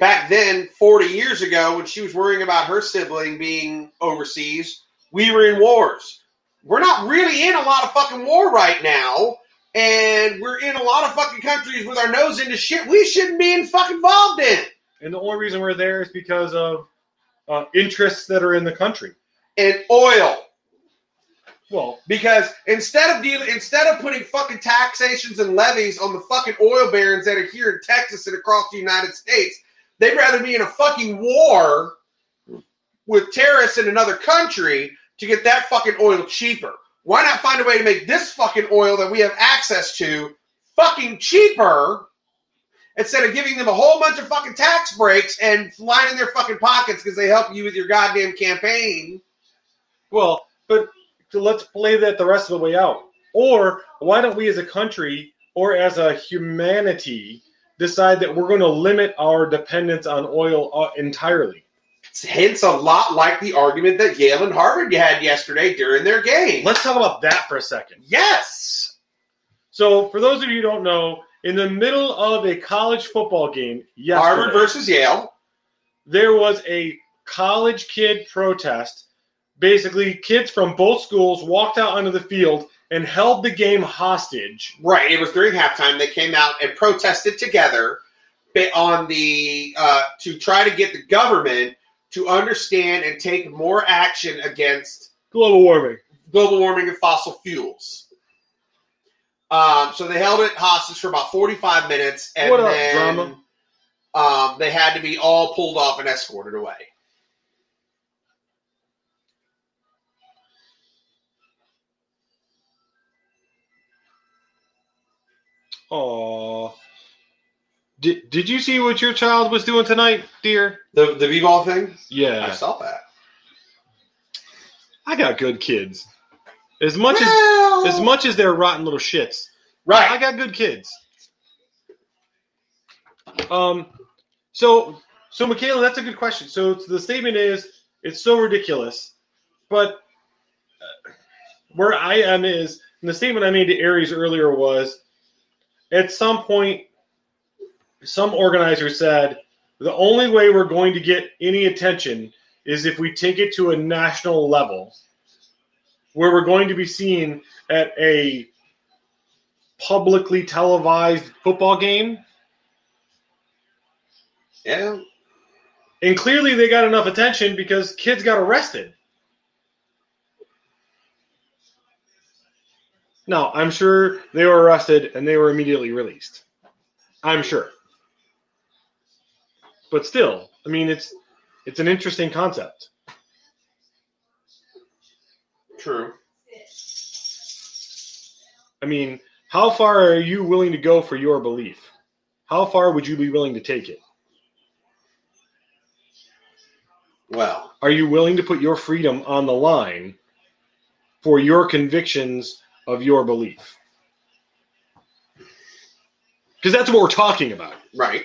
back then, 40 years ago, when she was worrying about her sibling being overseas, we were in wars. We're not really in a lot of fucking war right now. And we're in a lot of fucking countries with our nose into shit we shouldn't be in fucking involved in. And the only reason we're there is because of uh, interests that are in the country. And oil. Well, Because instead of dealing, instead of putting fucking taxations and levies on the fucking oil barons that are here in Texas and across the United States, they'd rather be in a fucking war with terrorists in another country to get that fucking oil cheaper. Why not find a way to make this fucking oil that we have access to fucking cheaper instead of giving them a whole bunch of fucking tax breaks and lining their fucking pockets because they help you with your goddamn campaign? well, but let's play that the rest of the way out. Or why don't we as a country or as a humanity decide that we're going to limit our dependence on oil uh, entirely? Hence, a lot like the argument that Yale and Harvard had yesterday during their game. Let's talk about that for a second. Yes. So, for those of you who don't know, in the middle of a college football game yesterday, Harvard versus Yale. there was a college kid protest. Basically, kids from both schools walked out onto the field and held the game hostage. Right. It was during halftime. They came out and protested together on the uh, to try to get the government to understand and take more action against Global warming. global warming and fossil fuels. Um, so they held it hostage for about 45 minutes, and up, then? Um, they had to be all pulled off and escorted away. Aww. Did, did you see what your child was doing tonight, dear? The the b-ball thing, Yeah, I saw that. I got good kids. As much as Well, as much as they're rotten little shits. Right. I got good kids. Um, so so Michaela, that's a good question. So the statement is it's so ridiculous, but uh, where I am is, and the statement I made to Aries earlier was, at some point, some organizer said the only way we're going to get any attention is if we take it to a national level. where we're going to be seen at a publicly televised football game. Yeah. And clearly they got enough attention because kids got arrested. Now, I'm sure they were arrested and they were immediately released. I'm sure. But still, I mean it's it's an interesting concept. True. I mean, how far are you willing to go for your belief? How far would you be willing to take it? Well, Are you willing to put your freedom on the line for your convictions of your belief? Because that's what we're talking about. right.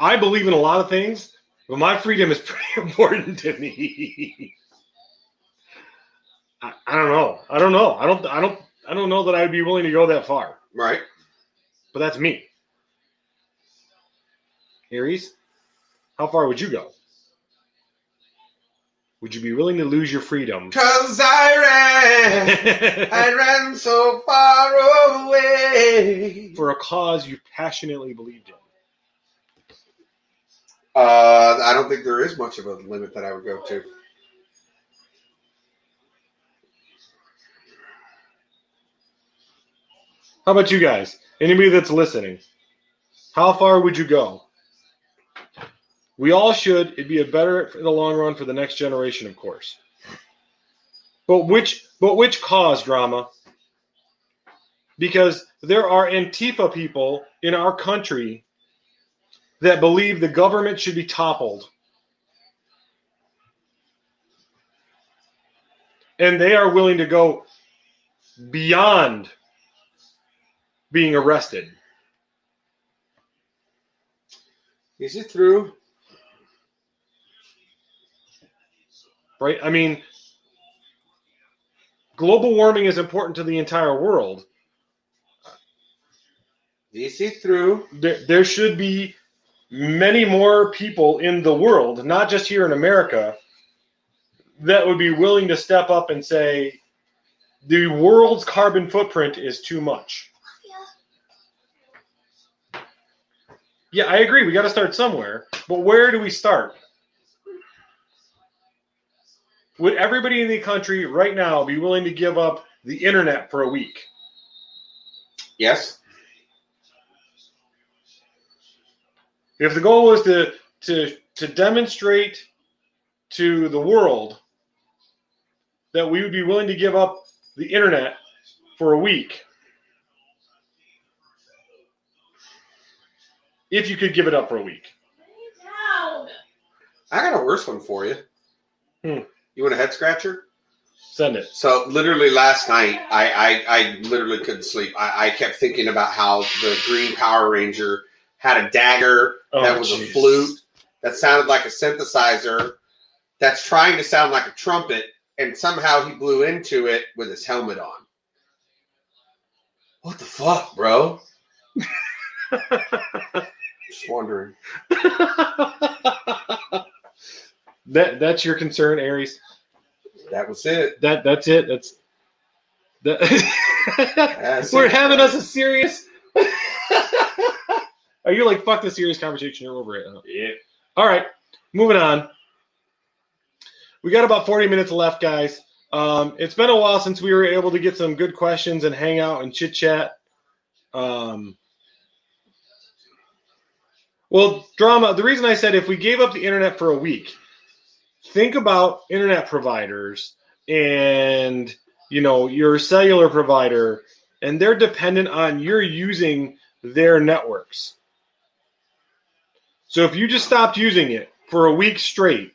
I believe in a lot of things, but my freedom is pretty important to me. I, I don't know. I don't know. I don't. I don't. I don't know that I'd be willing to go that far. Right. But that's me. Aries, how far would you go? Would you be willing to lose your freedom? Cause I ran, I ran so far away. for a cause you passionately believed in. Uh, I don't think there is much of a limit that I would go to. How about you guys? Anybody that's listening, how far would you go? We all should. It'd be a better in the long run for the next generation, of course. But which, but which cause drama? Because there are Antifa people in our country that believe the government should be toppled. And they are willing to go beyond being arrested. Is it through? Right? I mean, global warming is important to the entire world. Is it through? There, there should be many more people in the world, not just here in America, that would be willing to step up and say, the world's carbon footprint is too much. Yeah, I agree. We got to start somewhere. But where do we start? Would everybody in the country right now be willing to give up the internet for a week? Yes. If the goal was to to to demonstrate to the world that we would be willing to give up the internet for a week, if you could give it up for a week. I got a worse one for you. Hmm. You want a head scratcher? Send it. So literally last night, I I, I literally couldn't sleep. I, I kept thinking about how the Green Power Ranger had a dagger Oh, that was a flute that sounded like a synthesizer that's trying to sound like a trumpet, and somehow he blew into it with his helmet on. What the fuck, bro? Just wondering. that that's your concern, Aries. That was it. That that's it. That's that. That's We're it. having us a serious. Are you like fuck the serious conversation? You're over it. huh? Yeah. All right, moving on. We got about 40 minutes left, guys. Um, it's been a while since we were able to get some good questions and hang out and chit chat. Um, well, drama. The reason I said if we gave up the internet for a week, think about internet providers and you know your cellular provider, and they're dependent on you're using their networks. So if you just stopped using it for a week straight,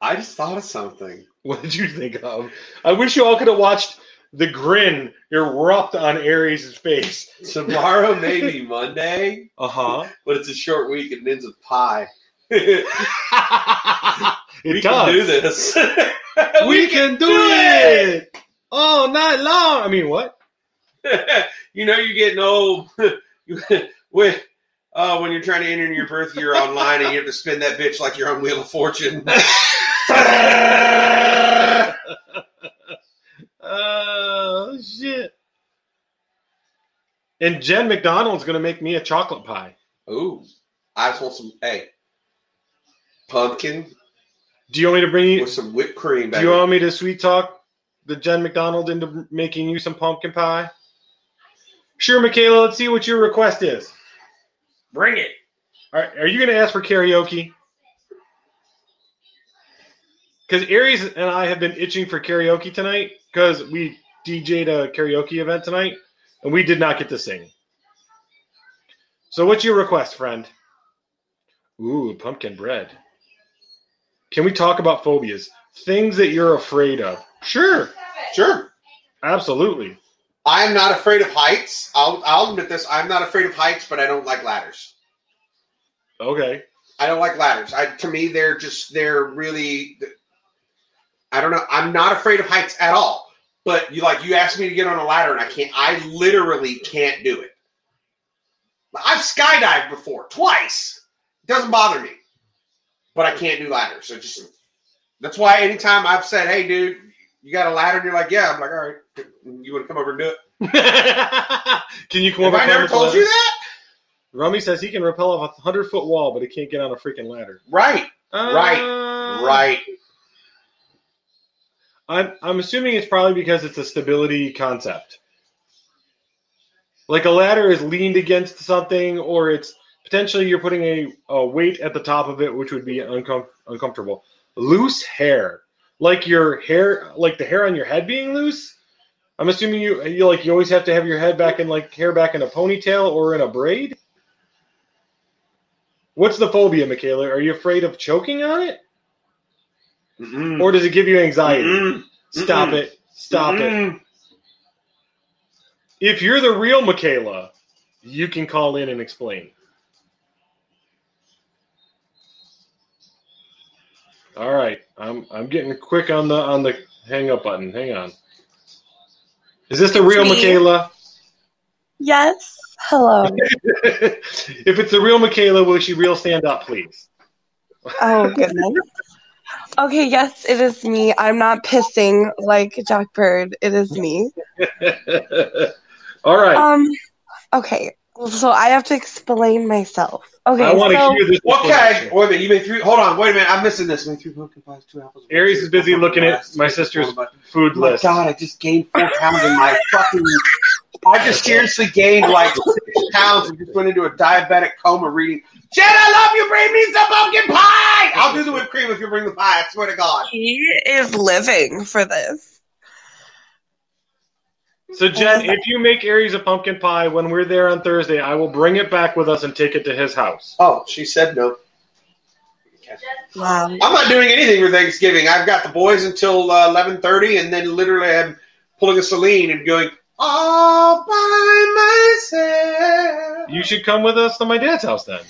I just thought of something. what did you think of? I wish you all could have watched the grin erupt on Aries' face. Tomorrow may be Monday, Uh huh. but it's a short week and it ends with pie. it we does. can do this. We, can, do it. all night long. I mean, what? you know you're getting old when Oh, when you're trying to enter your birth year online and you have to spin that bitch like you're on Wheel of Fortune. Oh shit! And Jen McDonald's gonna make me a chocolate pie. Ooh, I just want some. Hey, pumpkin Do you want me to bring you? with some whipped cream. Do you want me to sweet talk the Jen McDonald into making you some pumpkin pie? Sure, Michaela. Let's see what your request is. Bring it. All right, are you going to ask for karaoke? Because Aries and I have been itching for karaoke tonight because we DJ'd a karaoke event tonight and we did not get to sing. So, what's your request, friend? Ooh, pumpkin bread. Can we talk about phobias? Things that you're afraid of. Sure, Sure. absolutely. I am not afraid of heights. I'll, I'll admit this. I'm not afraid of heights, but I don't like ladders. Okay. I don't like ladders. I, to me, they're just they're really. I don't know. I'm not afraid of heights at all. But you like you asked me to get on a ladder, and I can't. I literally can't do it. I've skydived before twice. It doesn't bother me, but I can't do ladders. So just that's why anytime I've said, "Hey, dude, you got a ladder?" and you're like, "Yeah," I'm like, "All right." You want to come over and do it? can you come Have over? I never told you that? Rummy says he can rappel off a hundred foot wall, but he can't get on a freaking ladder. Right. Right. Uh, Right. I'm I'm assuming it's probably because it's a stability concept. Like a ladder is leaned against something, or it's potentially you're putting a, a weight at the top of it, which would be uncom- uncomfortable. Loose hair, like your hair, like the hair on your head being loose. I'm assuming you you like you always have to have your head back in like hair back in a ponytail or in a braid. What's the phobia, Michaela? Are you afraid of choking on it, Mm-mm. or does it give you anxiety? Mm-mm. Stop Mm-mm. it! Stop it! If you're the real Michaela, you can call in and explain. All right, I'm I'm getting quick on the on the hang up button. Hang on. Is this the real Me. Michaela? Yes. Hello. if it's the real Michaela, will she real stand up, please? Oh goodness. Okay, yes, it is me. I'm not pissing like Jack Bird. It is me. All right. Um okay. So I have to explain myself. Okay. I want to so hear this. Okay, wait a minute. You made three. Hold on, wait a minute. I'm missing this. You made three pumpkin pies, two apples. Aries pear, is busy one looking at my sister's bun. food Oh my list. god, I just gained four pounds in my fucking. I just seriously gained like six pounds and just went into a diabetic coma reading. Jen, I love you. Bring me some pumpkin pie. I'll do the whipped cream if you bring the pie. I swear to God. he is living for this. So Jen, if you make Aries a pumpkin pie when we're there on Thursday, I will bring it back with us and take it to his house. Oh, she said no. Wow. I'm not doing anything for Thanksgiving. I've got the boys until uh, 11:30, and then literally I'm pulling a Celine and going all by myself. You should come with us to my dad's house then.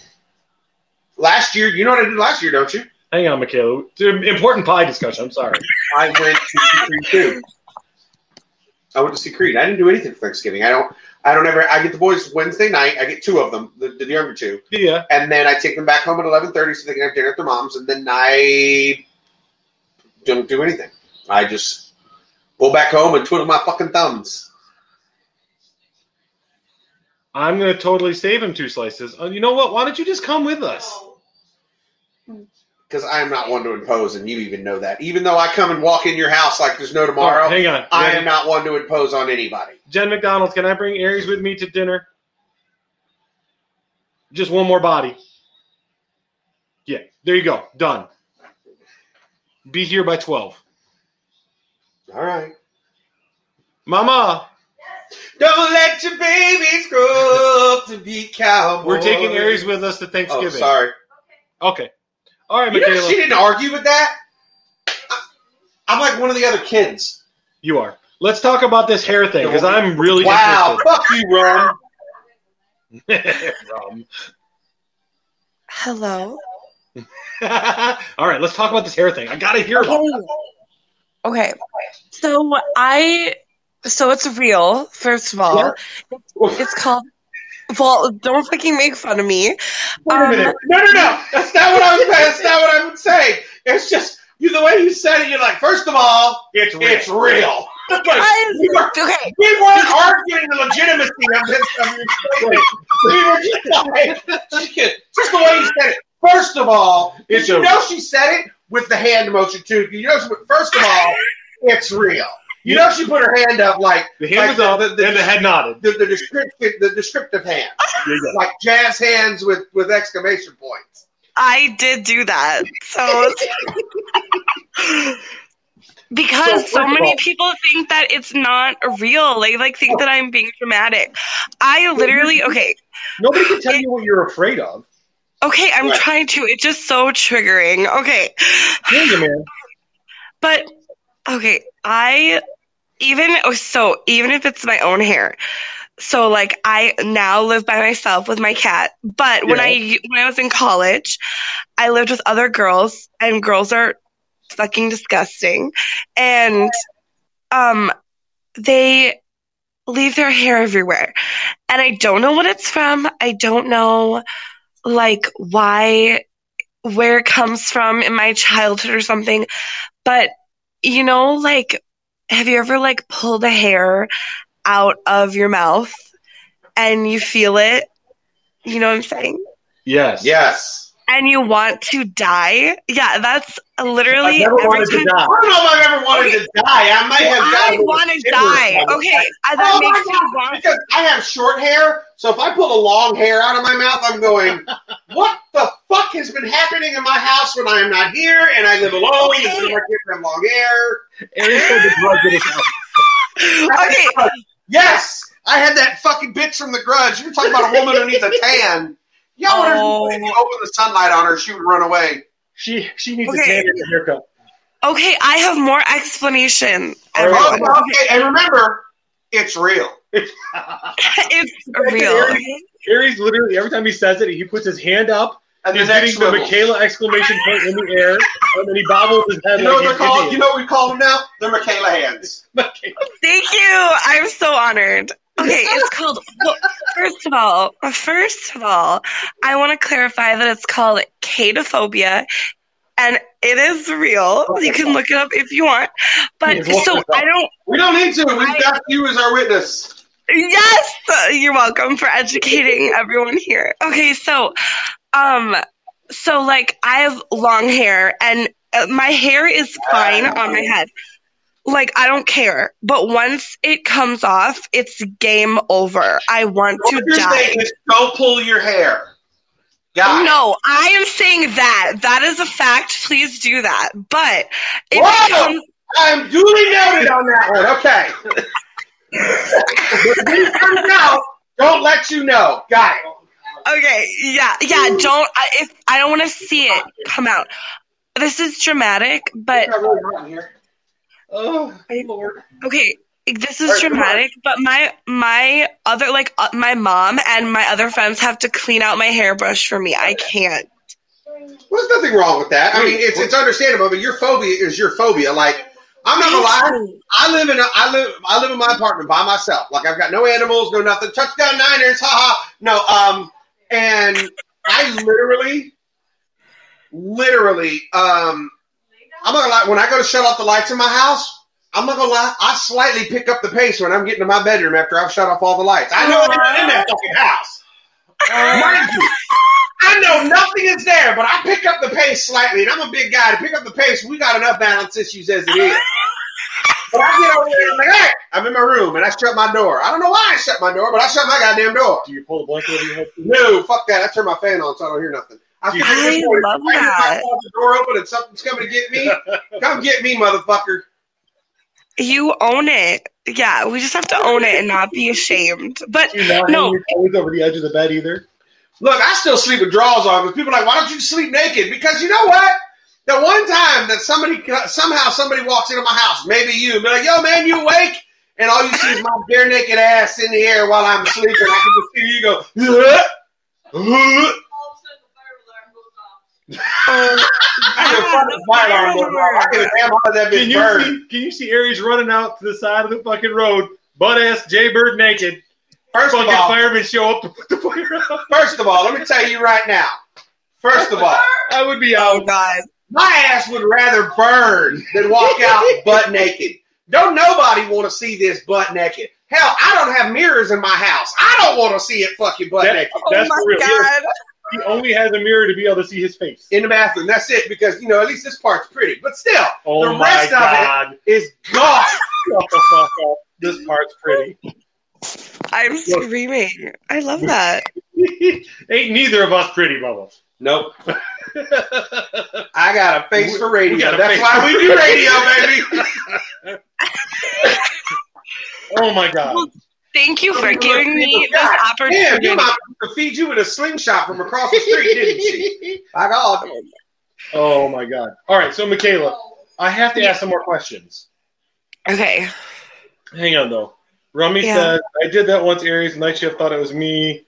Last year, you know what I did last year, don't you? Hang on, Michaela. Important pie discussion. I'm sorry. I went to see Creed too. I went to see Creed. I didn't do anything for Thanksgiving. I don't. I don't ever. I get the boys Wednesday night. I get two of them, the, the younger two, Yeah. and then I take them back home at eleven thirty so they can have dinner at their mom's, and then I don't do anything. I just go back home and twiddle my fucking thumbs. I'm gonna totally save him two slices. Oh, you know what? Why don't you just come with us? Because I am not one to impose, and you even know that. Even though I come and walk in your house like there's no tomorrow, Oh, hang on. I Jen, am not one to impose on anybody. Jen McDonald, can I bring Aries with me to dinner? Just one more body. Yeah, there you go. Done. Be here by 12. All right. Mama, Don't let your babies grow up to be cowboys. we're taking Aries with us to Oh, Thanksgiving. sorry. Okay. All right, You know, she didn't argue with that. I- I'm like one of the other kids. You are. Let's talk about this hair thing because I'm really Wow, fuck you, Ron. interested. Um, Hello. All right, let's talk about this hair thing. I gotta hear about it. Okay. Okay. So I so it's real, first of all. It's called Well, don't fucking make fun of me. Wait a Um, minute. No, no, no. That's not what I was. That's not what I would say. It's just you. The way you said it, you're like, first of all, It's real. it's real. Like, we, were, okay. we weren't arguing the legitimacy of this. Of your statement. We were just like, just, kidding. just the way you said it. First of all, It's you know she said it with the hand motion too. You know, first of all, it's real. You know, she put her hand up like The hand like was up, the, the, and the head nodded. the, the descriptive the descriptive hand, There like jazz hands with with exclamation points. I did do that. So because So, so, many all- people think that it's not real. They like think that I'm being dramatic. I literally okay, Nobody can tell you what you're afraid of. okay, I'm Right. trying to. It's just so triggering. Okay. Hear you, man. But okay, I even oh, so even if it's my own hair. So like I now live by myself with my cat. But when I when I was in college, I lived with other girls and girls are fucking disgusting. And um they leave their hair everywhere. And I don't know what it's from. I don't know like why where it comes from in my childhood or something. But you know, like, have you ever like pulled a hair out of your mouth and you feel it? You know what I'm saying? Yes. Yes. And you want to die? Yeah, that's I've literally never every wanted to die. I don't know if I've ever wanted to die. I might have. I want to die. Okay, uh, that Oh my makes me God, want. because I have short hair, so if I pull a long hair out of my mouth, I'm going, what the fuck has been happening in my house when I am not here and I live alone and so I get them long hair? Aaron said the drug in his. Okay, Yes, I had that fucking bitch from the grudge. You're talking about a woman who needs a tan. Yeah, what Oh. if you open the sunlight on her, she would run away. She she needs Okay. a tan and a haircut. okay, I have more explanation. Oh, okay, and remember, it's real. It's real. Aries literally every time he says it, he puts his hand up. And He's the getting the. Michaela exclamation point in the air, and then he bobbles his head You know what like they're he's called? You know what we call them now? They're Michaela hands. Michaela. Thank you. I'm so honored. Okay, it's called. Well, first of all, first of all, I want to clarify that it's called chaetophobia, and it is real. You can look it up if you want. But so. I don't. We don't need to. We've got you as our witness. Yes, you're welcome for educating everyone here. Okay, so, um, so like I have long hair, and uh, my hair is fine on my head. Like I don't care, but once it comes off, it's game over. I want to What you're die. don't pull your hair. It. No, I am saying that. That is a fact. Please do that. But if it Whoa! comes, I'm duly noted on that one. Okay. comes out, don't let you know. Got it. okay, yeah, yeah. Don't. I, if I don't want to see it come out. This is dramatic, but Oh Lord. okay. This is dramatic, but my my other like uh, my mom and my other friends have to clean out my hairbrush for me. I can't. Well, there's nothing wrong with that. I mean, it's it's understandable, but your phobia is your phobia. Like, I'm not gonna lie. I live in a, I live I live in my apartment by myself. Like I've got no animals, no nothing. Touchdown Niners, haha. No, um, and I literally, literally, um, I'm not gonna lie. When I go to shut off the lights in my house, I'm not gonna lie. I slightly pick up the pace when I'm getting to my bedroom after I've shut off all the lights. I know I'm not in that fucking house. Mind you, I know nothing is there, but I pick up the pace slightly, and I'm a big guy to pick up the pace. We got enough balance issues as it is. But I get over there I'm like, hey, I'm in my room and I shut my door. I don't know why I shut my door, but I shut my goddamn door. Do you pull the blanket over your head? No, fuck that. I turn my fan on so I don't hear nothing. I, feel like this I morning, love I that. my the door open and something's coming to get me. Come get me, motherfucker. You own it. Yeah, we just have to own it and not be ashamed. But Do you not No. hang your over the edge of the bed either? Look, I still sleep with drawers on, but people are like, why don't you sleep naked? Because you know what? The one time that somebody somehow somebody walks into my house, maybe you, be like, "Yo, man, you awake?" And all you see is my bare naked ass in the air while I'm sleeping. I can just see you go. "Huh? Huh?" Oh, I can fucking going. I give damn how that bitch you burn. see? Can you see Aries running out to the side of the fucking road, butt ass Jaybird naked, First of Fucking all, firemen show up to put the fire out. first of all, let me tell you right now. First of all, I would be Oh out. God. my ass would rather burn than walk out butt naked. Don't nobody want to see this butt naked. Hell, I don't have mirrors in my house. I don't want to see it fucking butt That- naked Oh That's my for real. God. He only has a mirror to be able to see his face. in the bathroom. That's it because you know at least this part's pretty. But still, Oh the my rest of it god. is gone. Shut the fuck up. This part's pretty. I'm screaming. I love that. Ain't neither of us pretty, Bubbles. Nope. I got a face for radio. We got a That's why we do radio, baby. oh my god. Thank you for giving me this God opportunity. Damn, your mom to feed you with a slingshot from across the street, didn't she? I got Oh my god. All right, so Michaela, I have to ask some more questions. Okay. Hang on though. Rummy Yeah. said, I did that once, Aries. Night shift thought it was me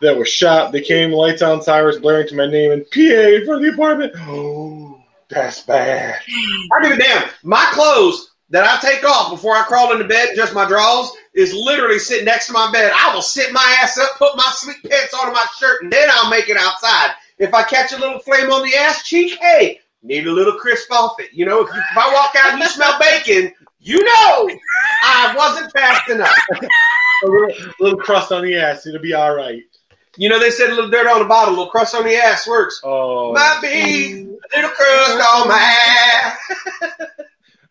that was shot. They came, lights on, sirens blaring to my name, and PA in front of the apartment. Oh, that's bad. I give a damn. My clothes that I take off before I crawl into bed, just my drawers, is literally sitting next to my bed. I will sit my ass up, put my sleep pants on my shirt, and then I'll make it outside. If I catch a little flame on the ass cheek, hey, need a little crisp off it. You know, if, you, if I walk out and you smell bacon, you know I wasn't fast enough. A little, little crust on the ass, it'll be all right. You know, they said a little dirt on the bottom, a little crust on the ass works. Oh, Might be a little crust on my ass.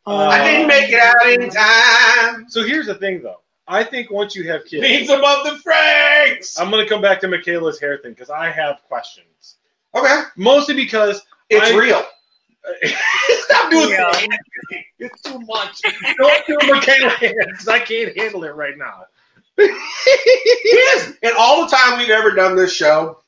Uh, I didn't make it out in time. So here's the thing, though. I think once you have kids, Needs above the Franks. I'm going to come back to Michaela's hair thing because I have questions. Okay, Mostly because it's I- real. Stop doing Yeah. that. It's too much. Don't do Michaela hands because I can't handle it right now. he is, and all the time we've ever done this show,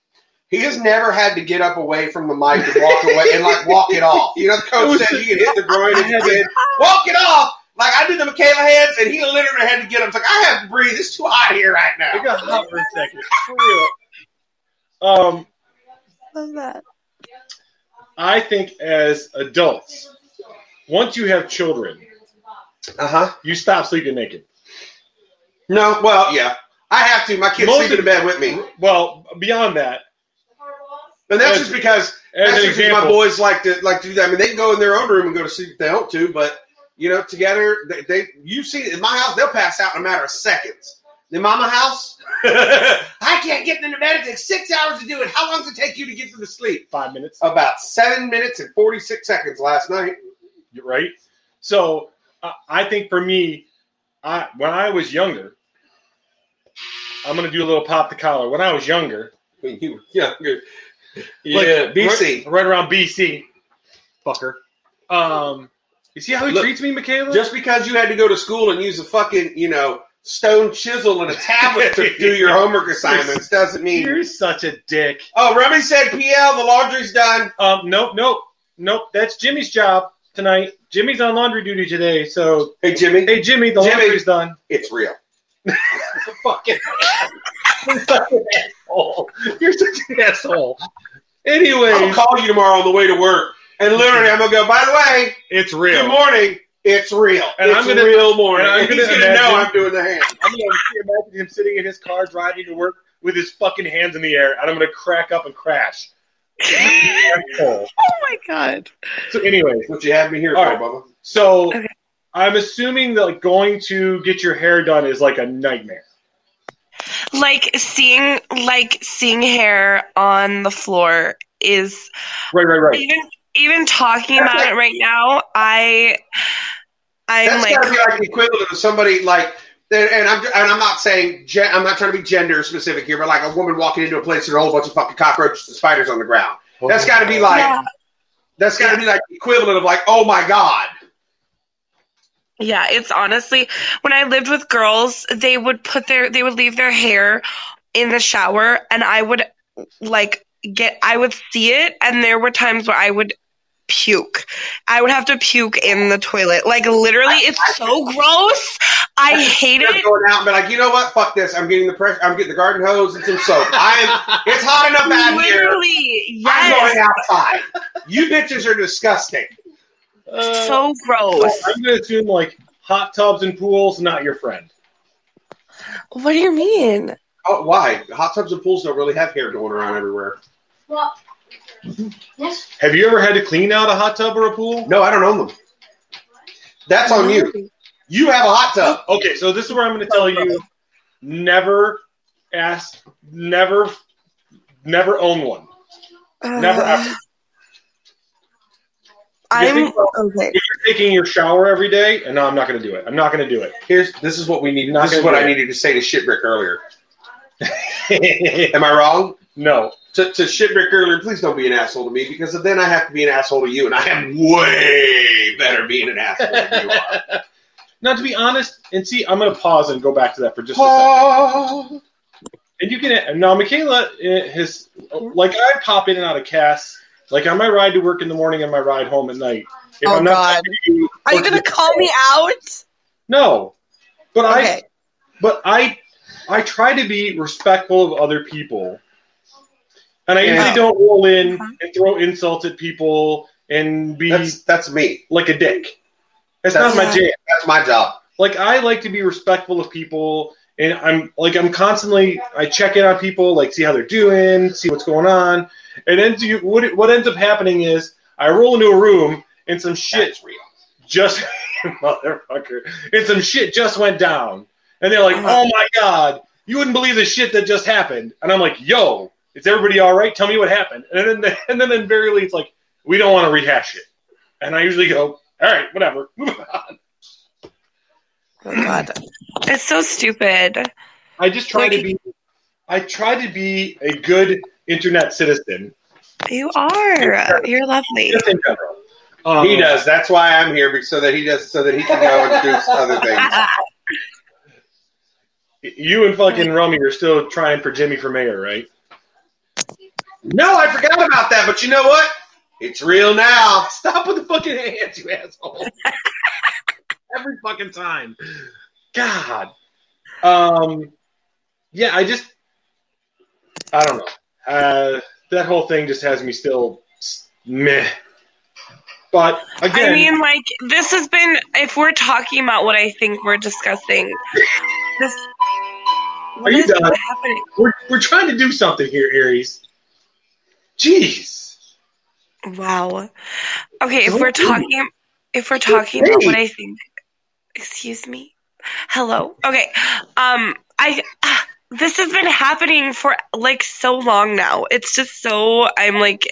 he has never had to get up away from the mic and walk away and like walk it off. You know, the coach said you can hit the groin and you can walk it off. Like I did the Michaela hands, and he literally had to get him. It's like I have to breathe. It's too hot here right now. It now. got hot for a second. For real. Um, Love that. I think as adults, once you have children, Uh huh. you stop sleeping naked. No, well, yeah, I have to. My kids Most sleep in the bed with me, Well, beyond that, and that's As- just because as That's an just 'cause my boys like to like to do that. I mean, they can go in their own room and go to sleep if they want to, but you know, together they, they you see in my house they'll pass out in a matter of seconds. In mama house, I can't get into bed. It takes six hours to do it. How long does it take you to get them to sleep? five minutes, About seven minutes and forty six seconds last night. right? So uh, I think for me, I when I was younger, I'm gonna do a little pop the collar. When I was younger, When you were younger, like, yeah, BC. right, right around BC, fucker. Um, you see how he Look, treats me, Michaela? Just because you had to go to school and use a fucking you know stone chisel and a tablet to do your homework assignments doesn't mean. You're such a dick. Oh, Remy said, "PL, the laundry's done." Um, nope, nope, nope. That's Jimmy's job tonight. Jimmy's on laundry duty today. So, Hey, Jimmy, hey, Jimmy, the Jimmy. laundry's done. it's real. Fucking You're such an asshole. You're such an asshole. Anyway, I'll call you tomorrow on the way to work, and literally I'm gonna go. By the way, it's real. good morning. It's real. And it's I'm gonna- real morning. and I'm And he's gonna gonna know I'm doing the hand. I'm gonna imagine him sitting in his car driving to work with his fucking hands in the air, and I'm gonna crack up and crash. Oh my god. so, anyways, what you have me here All for, right. Bubba. so Okay. I'm assuming that like, going to get your hair done is like a nightmare. Like seeing like seeing hair on the floor is Right, right, right. even even talking about it right now, I I'm That's like gotta be like the equivalent of somebody like. And and I'm and I'm not saying gen, I'm not trying to be gender specific here, but like a woman walking into a place and a whole bunch of fucking cockroaches and spiders on the ground. That's got to be like Yeah. that's got to be like equivalent of like, oh my god. Yeah, it's honestly when I lived with girls, they would put their they would leave their hair in the shower and I would like get I would see it and there were times where I would puke. I would have to puke in the toilet. Like literally it's so gross. I hate Just it. going out and be like, you know what? Fuck this. I'm getting the pressure. I'm getting the garden hose and some soap. I am. It's hot enough out here. Literally, I'm going outside. You bitches are disgusting. Uh, So gross. I'm gonna assume like hot tubs and pools, not your friend. What do you mean? Oh, why? Hot tubs and pools don't really have hair going around everywhere. Well, yes. Have you ever had to clean out a hot tub or a pool? No, I don't own them. That's on you. You have a hot tub. Okay, so this is where I'm going to tell you: never ask, never, never own one. Never Uh, ever. I'm think about- okay. If you're taking your shower every day, and no, I'm not going to do it. I'm not going to do it. Here's this is what we need. Not This is gonna what I it. needed to say to Shitbrick earlier. Am I wrong? no, To, to Shitbrick earlier, please don't be an asshole to me because then I have to be an asshole to you, and I am way better being an asshole than you are. Now, to be honest, and see, I'm going to pause and go back to that for just a second. And you can now, Michaela uh, has like I pop in and out of Cass, like on my ride to work in the morning and my ride home at night. If Oh, I'm not God. to you, Are you gonna call me out? No, but I, but I, I try to be respectful of other people, and I Yeah. usually don't roll in Uh-huh. and throw insults at people and be That's that's me. like a dick. That's, That's- not my jam. That's my job. like I like to be respectful of people and I'm like I'm constantly I check in on people like see how they're doing see what's going on and then you, what it- what ends up happening is I roll into a room and some shit That's real. just motherfucker and some shit just went down and they're like Uh-huh. oh my god you wouldn't believe the shit that just happened and I'm like yo is everybody all right tell me what happened and then and then invariably it's like we don't want to rehash it and I usually go all right whatever move on Oh God, it's so stupid. I just try Like- to be. I try to be a good internet citizen. You are. You're lovely. Just in general. Um, He does. That's why I'm here, so that he does, so that he can go and do other things. You and fucking Rummy are still trying for Jimmy for mayor, right? No, I forgot about that. But you know what? It's real now. Stop with the fucking hands, you asshole. Every fucking time. God. Um. Yeah, I just. I don't know. Uh, that whole thing just has me still meh. But again, I mean, like this has been. If we're talking about what I think we're discussing, this. what you done? happening? we're we're trying to do something here, Aries. Jeez. Wow. Okay, if we're talking, if we're talking about what I think, excuse me. Hello. Okay. Um, I. ah, This has been happening for like so long now. It's just so I'm like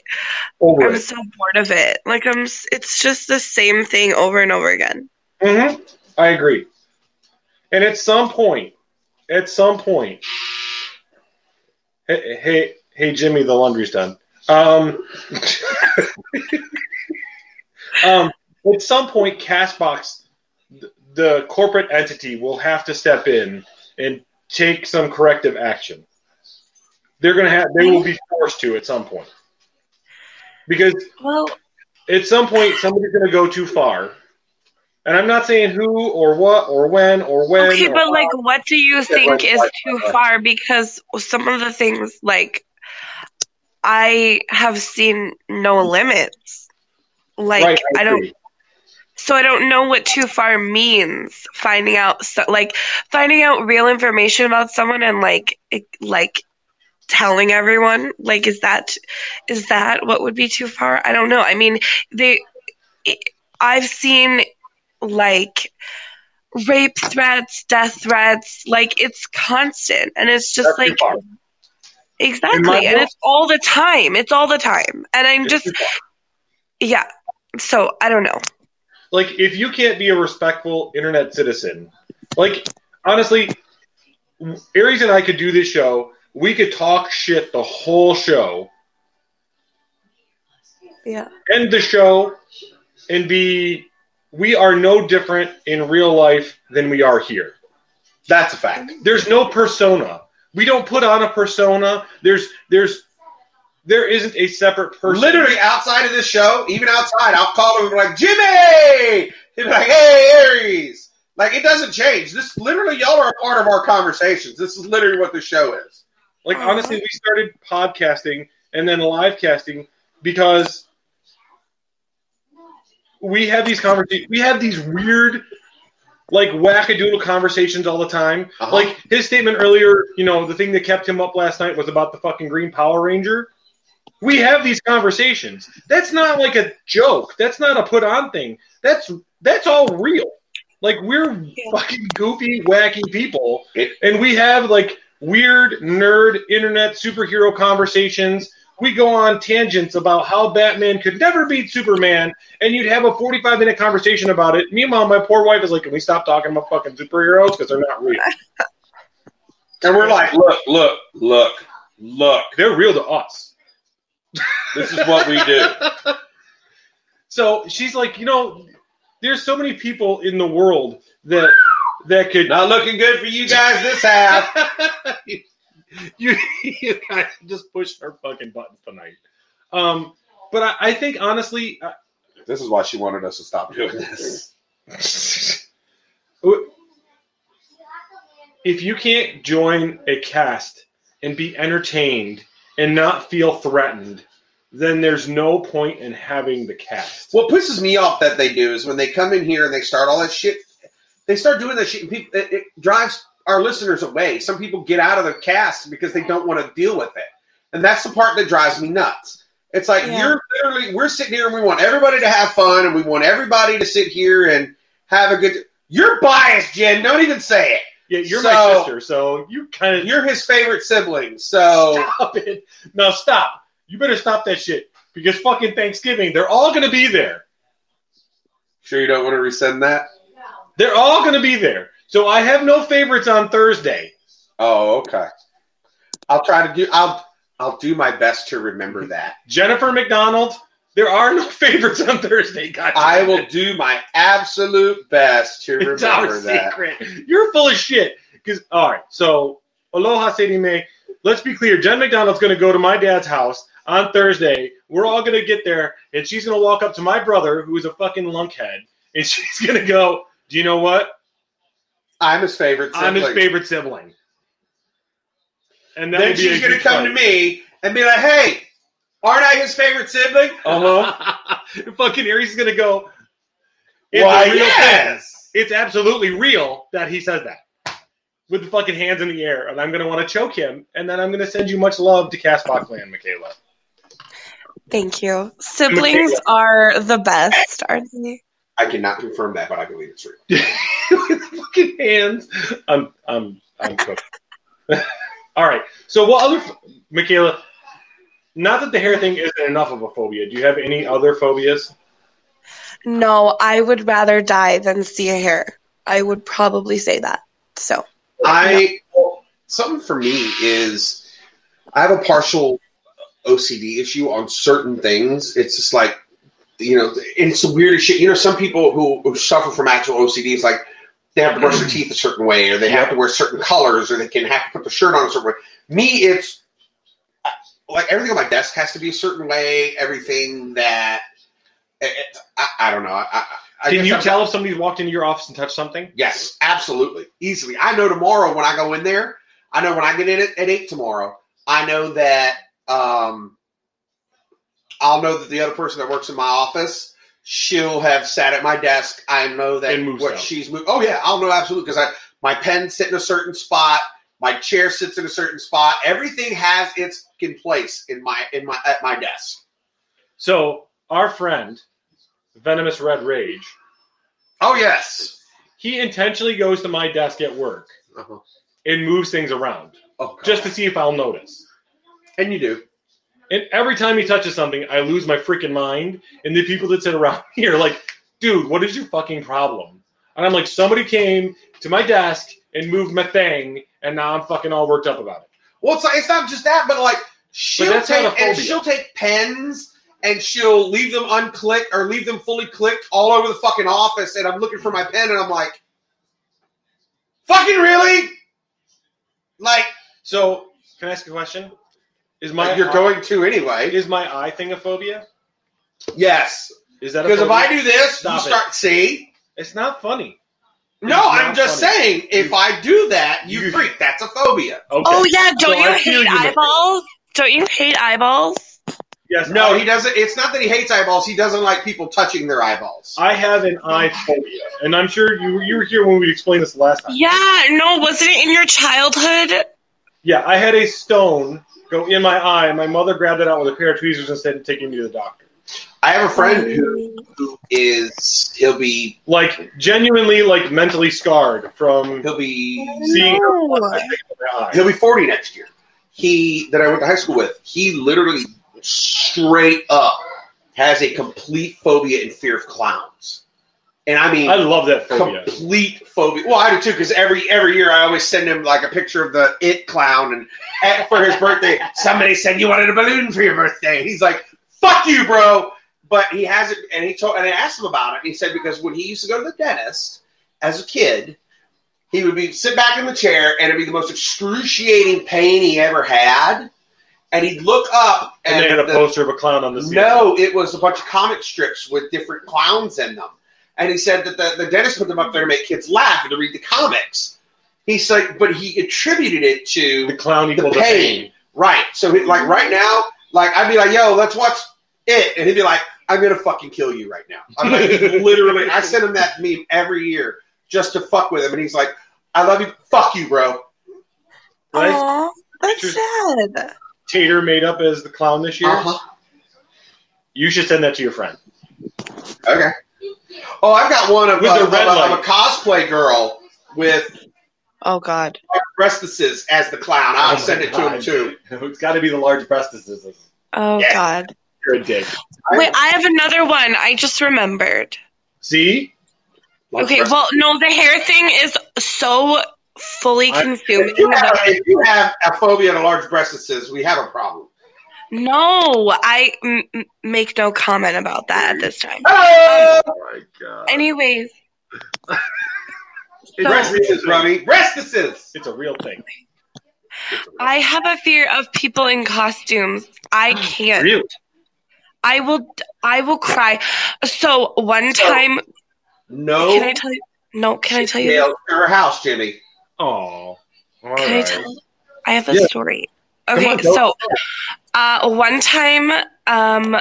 Over I'm it. so bored of it. Like I'm. It's just the same thing over and over again. hmm I agree. And at some point, at some point, hey, hey, hey Jimmy, the laundry's done. Um, um, at some point, Castbox, the corporate entity, will have to step in and take some corrective action. They're gonna have. They will be forced to at some point because Well, at some point somebody's going to go too far. And I'm not saying who or what or when or when. okay, or but how. like, what do you think right, is too right. far? Because some of the things, like, I have seen no limits. Like, Right, I don't. So I don't know what too far means. Finding out, so, like, finding out real information about someone and like, like, telling everyone. Like, is that is that what would be too far? I don't know. I mean, they. I've seen like rape threats, death threats. Like, it's constant, and it's just That's like far. In my exactly, and it's all the time. It's all the time, and I'm just yeah. So I don't know. like if you can't be a respectful internet citizen, like honestly, Aries and I could do this show. We could talk shit the whole show, Yeah. end the show, and be. We are no different in real life than we are here. That's a fact. There's no persona. We don't put on a persona. There's there's there isn't a separate person. Literally outside of this show, even outside, I'll call him and be like, Jimmy! He'll be like, hey, Aries! Like, it doesn't change. This literally, y'all are a part of our conversations. This is literally what the show is. Like Aw. honestly, we started podcasting and then live casting because we have these conversations. We have these weird like wackadoodle conversations all the time. Uh-huh. Like his statement earlier, you know, the thing that kept him up last night was about the fucking Green Power Ranger. We have these conversations. That's not like a joke. That's not a put on thing. That's that's all real. Like we're fucking goofy, wacky people, It- and we have like weird nerd internet superhero conversations. We go on tangents about how Batman could never beat Superman, and you'd have a 45 minute conversation about it. Meanwhile, my poor wife is like, Can we stop talking about fucking superheroes? Because they're not real. And we're like, look, look, look, look. They're real to us. This is what we do. So she's like, You know, there's so many people in the world that that could. Not looking good for you guys this half. you, you guys just pushed her fucking buttons tonight. Um, but I, I think honestly, uh, This is why she wanted us to stop doing this. if you can't join a cast and be entertained and not feel threatened, then there's no point in having the cast. What pisses me off that they do is when they come in here and they start all that shit. They start doing that shit, and people, it, it drives our listeners away. Some people get out of the cast because they don't want to deal with it, and that's the part that drives me nuts. It's like Yeah. you're literally we're sitting here and we want everybody to have fun and we want everybody to sit here and have a good. You're biased, Jen. Don't even say it. Yeah, you're my sister, so you kind of You're his favorite sibling, so stop it. No, stop. You better stop that shit because fucking Thanksgiving, they're all gonna be there. sure you don't want to rescind that. They're all gonna be there. So I have no favorites on Thursday. Oh, okay. I'll try to do. I'll I'll do my best to remember that. Jennifer McDonald, there are no favorites on Thursday. God I will do my absolute best to remember It's our that. secret. You're full of shit. Because all right, so Aloha Sadie May. Let's be clear. Jen McDonald's going to go to my dad's house on Thursday. We're all going to get there, and she's going to walk up to my brother, who is a fucking lunkhead, and she's going to go, "Do you know what? I'm his favorite. Sibling. I'm his favorite sibling." And that Then would be she's gonna come fight. to me and be like, "Hey, aren't I his favorite sibling?" Uh-huh. fucking Aries is gonna go. It's Why, a real thing. yes. It's absolutely real that he says that. With the fucking hands in the air, and I'm gonna want to choke him, and then I'm gonna send you much love to Castbox Land, Michaela. Thank you. Siblings are the best, aren't they? I cannot confirm that, but I believe it's real. With the fucking hands, I'm I'm I'm cooked. All right. So what other Michaela? Not that the hair thing isn't enough of a phobia. Do you have any other phobias? No, I would rather die than see a hair. I would probably say that. So I something for me is I have a partial OCD issue on certain things. It's just like you know, and it's the weirdest shit. You know, some people who, who suffer from actual OCD is like they have to brush their teeth a certain way, or they have to wear certain colors, or they can have to put the shirt on a certain way. Me, it's uh, like everything on my desk has to be a certain way. Everything that it, it- I, I don't know. I, I, Can you I'm- tell if somebody's walked into your office and touched something? Yes, absolutely. Easily. I know tomorrow when I go in there, I know when I get in at, at 8 tomorrow, I know that um, I'll know that the other person that works in my office, she'll have sat at my desk. I know that what stuff. she's moved. Oh, yeah, I'll know absolutely because I my pen sit in a certain spot, my chair sits in a certain spot. Everything has its in place in my in my at my desk. So our friend, Venomous Red Rage, Oh, yes. he intentionally goes to my desk at work Uh-huh. and moves things around Oh, just to see if I'll notice. and you do. And every time he touches something, I lose my freaking mind. And the people that sit around me are like, dude, what is your fucking problem? And I'm like, somebody came to my desk and moved my thing, and now I'm fucking all worked up about it. Well, it's, like, it's not just that, but like she'll that's not take and she'll take pens and she'll leave them unclicked or leave them fully clicked all over the fucking office. And I'm looking for my pen, and I'm like, fucking really? Like, So, can I ask a question? Is my like you're going to anyway. is my eye thing a phobia? Yes, Is that because if? I do this, Stop you it. start see. it's not funny. No, It's I'm just funny. saying, if I do that, you You- freak. That's a phobia. Okay. Oh yeah, don't So you I hate you, Nick. eyeballs? Don't you hate eyeballs? Yes. No, I, he doesn't. It's not that he hates eyeballs. He doesn't like people touching their eyeballs. I have an eye phobia, and I'm sure you you were here when we explained this last time. Yeah, no, wasn't it in your childhood? Yeah, I had a stone go in my eye. and My mother grabbed it out with a pair of tweezers instead of taking me to the doctor. I have a friend who, who is he'll be Like genuinely, like mentally scarred from he'll be seeing her blood taken from my eye. he'll be forty next year. He that I went to high school with. He literally straight up has a complete phobia and fear of clowns. And I mean, I love that phobia. complete phobia. Well, I do too, because every every year I always send him like a picture of the it clown, and at, for his birthday, somebody said you wanted a balloon for your birthday. He's like, "Fuck you, bro!" But he hasn't, and he told, and I asked him about it. He said because when he used to go to the dentist as a kid, he would be sit back in the chair, and it'd be the most excruciating pain he ever had, and he'd look up, And and, they had a the- poster of a clown on the ceiling. no, it was a bunch of comic strips with different clowns in them. And he said that the, the dentist put them up there to make kids laugh and to read the comics. He's like, but he attributed it to the clown the equals the pain. pain. Right. So, he, like, right now, like, I'd be like, yo, let's watch it. And he'd be like, I'm going to fucking kill you right now. I'm like, literally, I send him that meme every year just to fuck with him. And he's like, I love you. Fuck you, bro. Right? Aw, that's sad. Tater made up as the clown this year. Uh-huh. You should send that to your friend. Okay. Oh, I've got one of, With uh, the red of, a- of a cosplay girl with Oh God. breastises as the clown. I'll Oh send it to him too. It's got to be the large breastises. Oh Yeah. God. You're a dick. Wait, I have another one. I just remembered. See? Okay, well, no, the hair thing is so fully I- consuming. If you, have, that- if you have a phobia to large breastises, we have a problem. No, I m- m- make no comment about that at this time. Oh my god. Anyways, so breastises, Rummy. Breastises. It's a real thing. I have a fear of people in costumes. I can't. Really? I will. I will cry. So one time, No. can I tell you? No, can I tell you? Nails her house, Jimmy. Oh. All Can I right. tell? I have a Yeah. story. Okay, on, so uh, one time, um,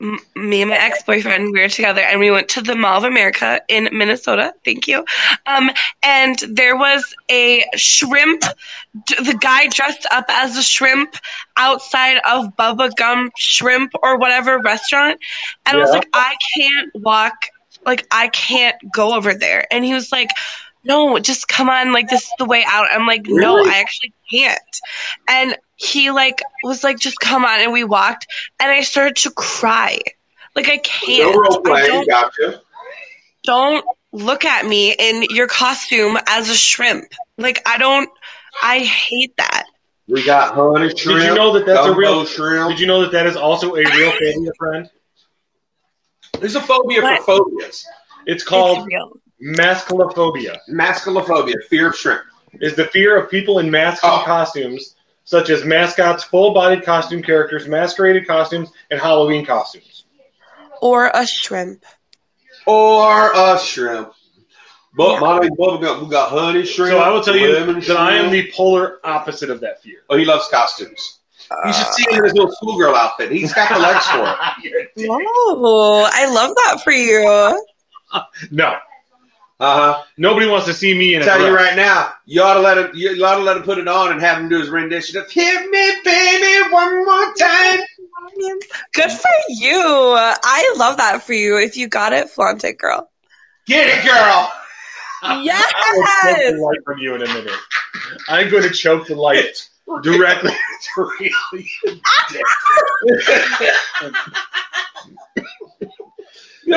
m- me and my ex boyfriend we were together, and we went to the Mall of America in Minnesota. Thank you. Um, and there was a shrimp. d- The guy dressed up as a shrimp outside of Bubba Gump Shrimp or whatever restaurant, and I was like, I can't walk. Like I can't go over there. And he was like, no, just come on, like this is the way out. I'm like, no, Really? I actually can't. And he like was like, just come on, and we walked, and I started to cry. Like I can't. No role I play. don't, Gotcha. don't look at me in your costume as a shrimp. Like I don't. I hate that. We got honey shrimp. Did you know that that's a real? shrimp? Did you know that that is also a real phobia, friend? There's a phobia What? for phobias. It's called it's real. masculophobia. Masculophobia, fear of shrimp. Is the fear of people in masculine Oh. costumes, such as mascots, full-bodied costume characters, masqueraded costumes, and Halloween costumes. Or a shrimp. Or a shrimp. But my name's Bubblegum. We got honey shrimp. So I will tell you lemon that I am the polar opposite of that fear. Oh, he loves costumes. Uh, you should see him in his little schoolgirl outfit. He's got the legs for it. Oh, I love that for you. No, Uh huh. nobody wants to see me in a Tell you right now, you ought to let him. You ought to let him put it on and have him do his rendition of "Hit Me, Baby, One More Time." Good for you. I love that for you. If you got it, flaunt it, girl. Get it, girl. I will choke the light from you in a minute. I'm going to choke the light directly directly. No,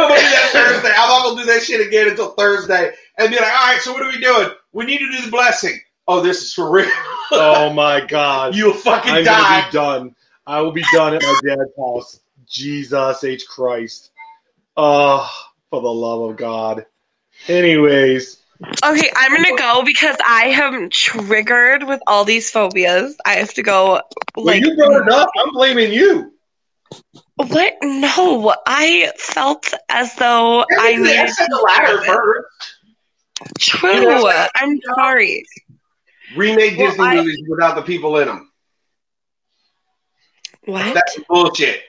but do that Thursday. I'm not gonna do that shit again until Thursday, and be like, "All right, so what are we doing? We need to do the blessing." Oh, this is for real. Oh my god. You'll fucking I'm die. gonna be done. I will be done at my dad's house. Jesus H Christ. Oh, for the love of God. Anyways, Okay, I'm gonna go because I am triggered with all these phobias. I have to go. when Like, you brought it up, I'm blaming you. What? No, I felt as though I I needed said the to. latter do it. first. True. I'm sorry. Remake Well, Disney I- movies without the people in them. What? That's bullshit.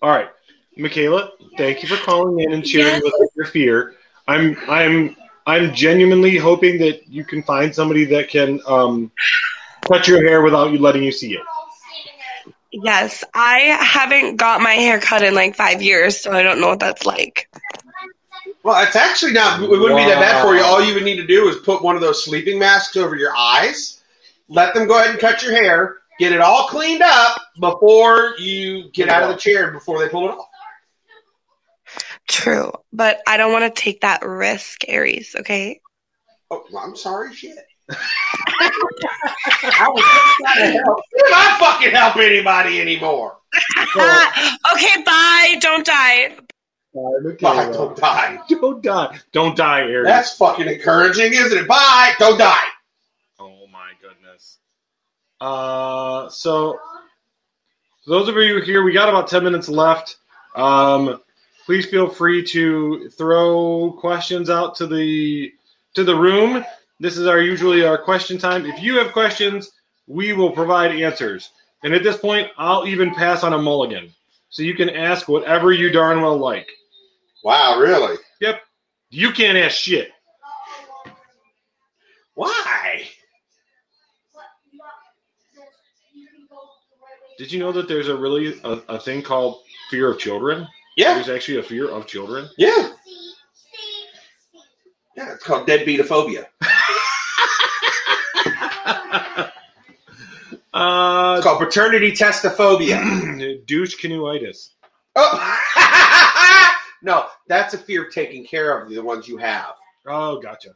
All right, Michaela, thank you for calling in and sharing Yes. with your fear. I'm I'm I'm genuinely hoping that you can find somebody that can um, cut your hair without you letting you see it. Yes, I haven't got my hair cut in like five years, so I don't know what that's like. Well, it's actually not. It wouldn't be that bad for you. All you would need to do is put one of those sleeping masks over your eyes. Let them go ahead and cut your hair. Get it all cleaned up before you get out of the chair before they pull it off. True, but I don't want to take that risk, Aries. Okay. Oh, well, I'm sorry, shit. I was just trying to help. You're not fucking help anybody anymore. okay, bye. Don't die. Bye, don't die. Don't die. Don't die, Aries. That's fucking encouraging, isn't it? Bye, don't die. Oh my goodness. Uh, so those of you here, we got about ten minutes left. Um, please feel free to throw questions out to the to the room. This is our usually our question time. If you have questions, we will provide answers. And at this point, I'll even pass on a mulligan, so you can ask whatever you darn well like. Wow, really? Yep, you can't ask shit. Why? Did you know that there's a really a, a thing called fear of children? Yeah, There's actually a fear of children. yeah. Yeah, it's called deadbeatophobia. uh, It's called paternity testophobia. douche canoeitis. Oh. no, that's a fear of taking care of the ones you have. Oh, gotcha.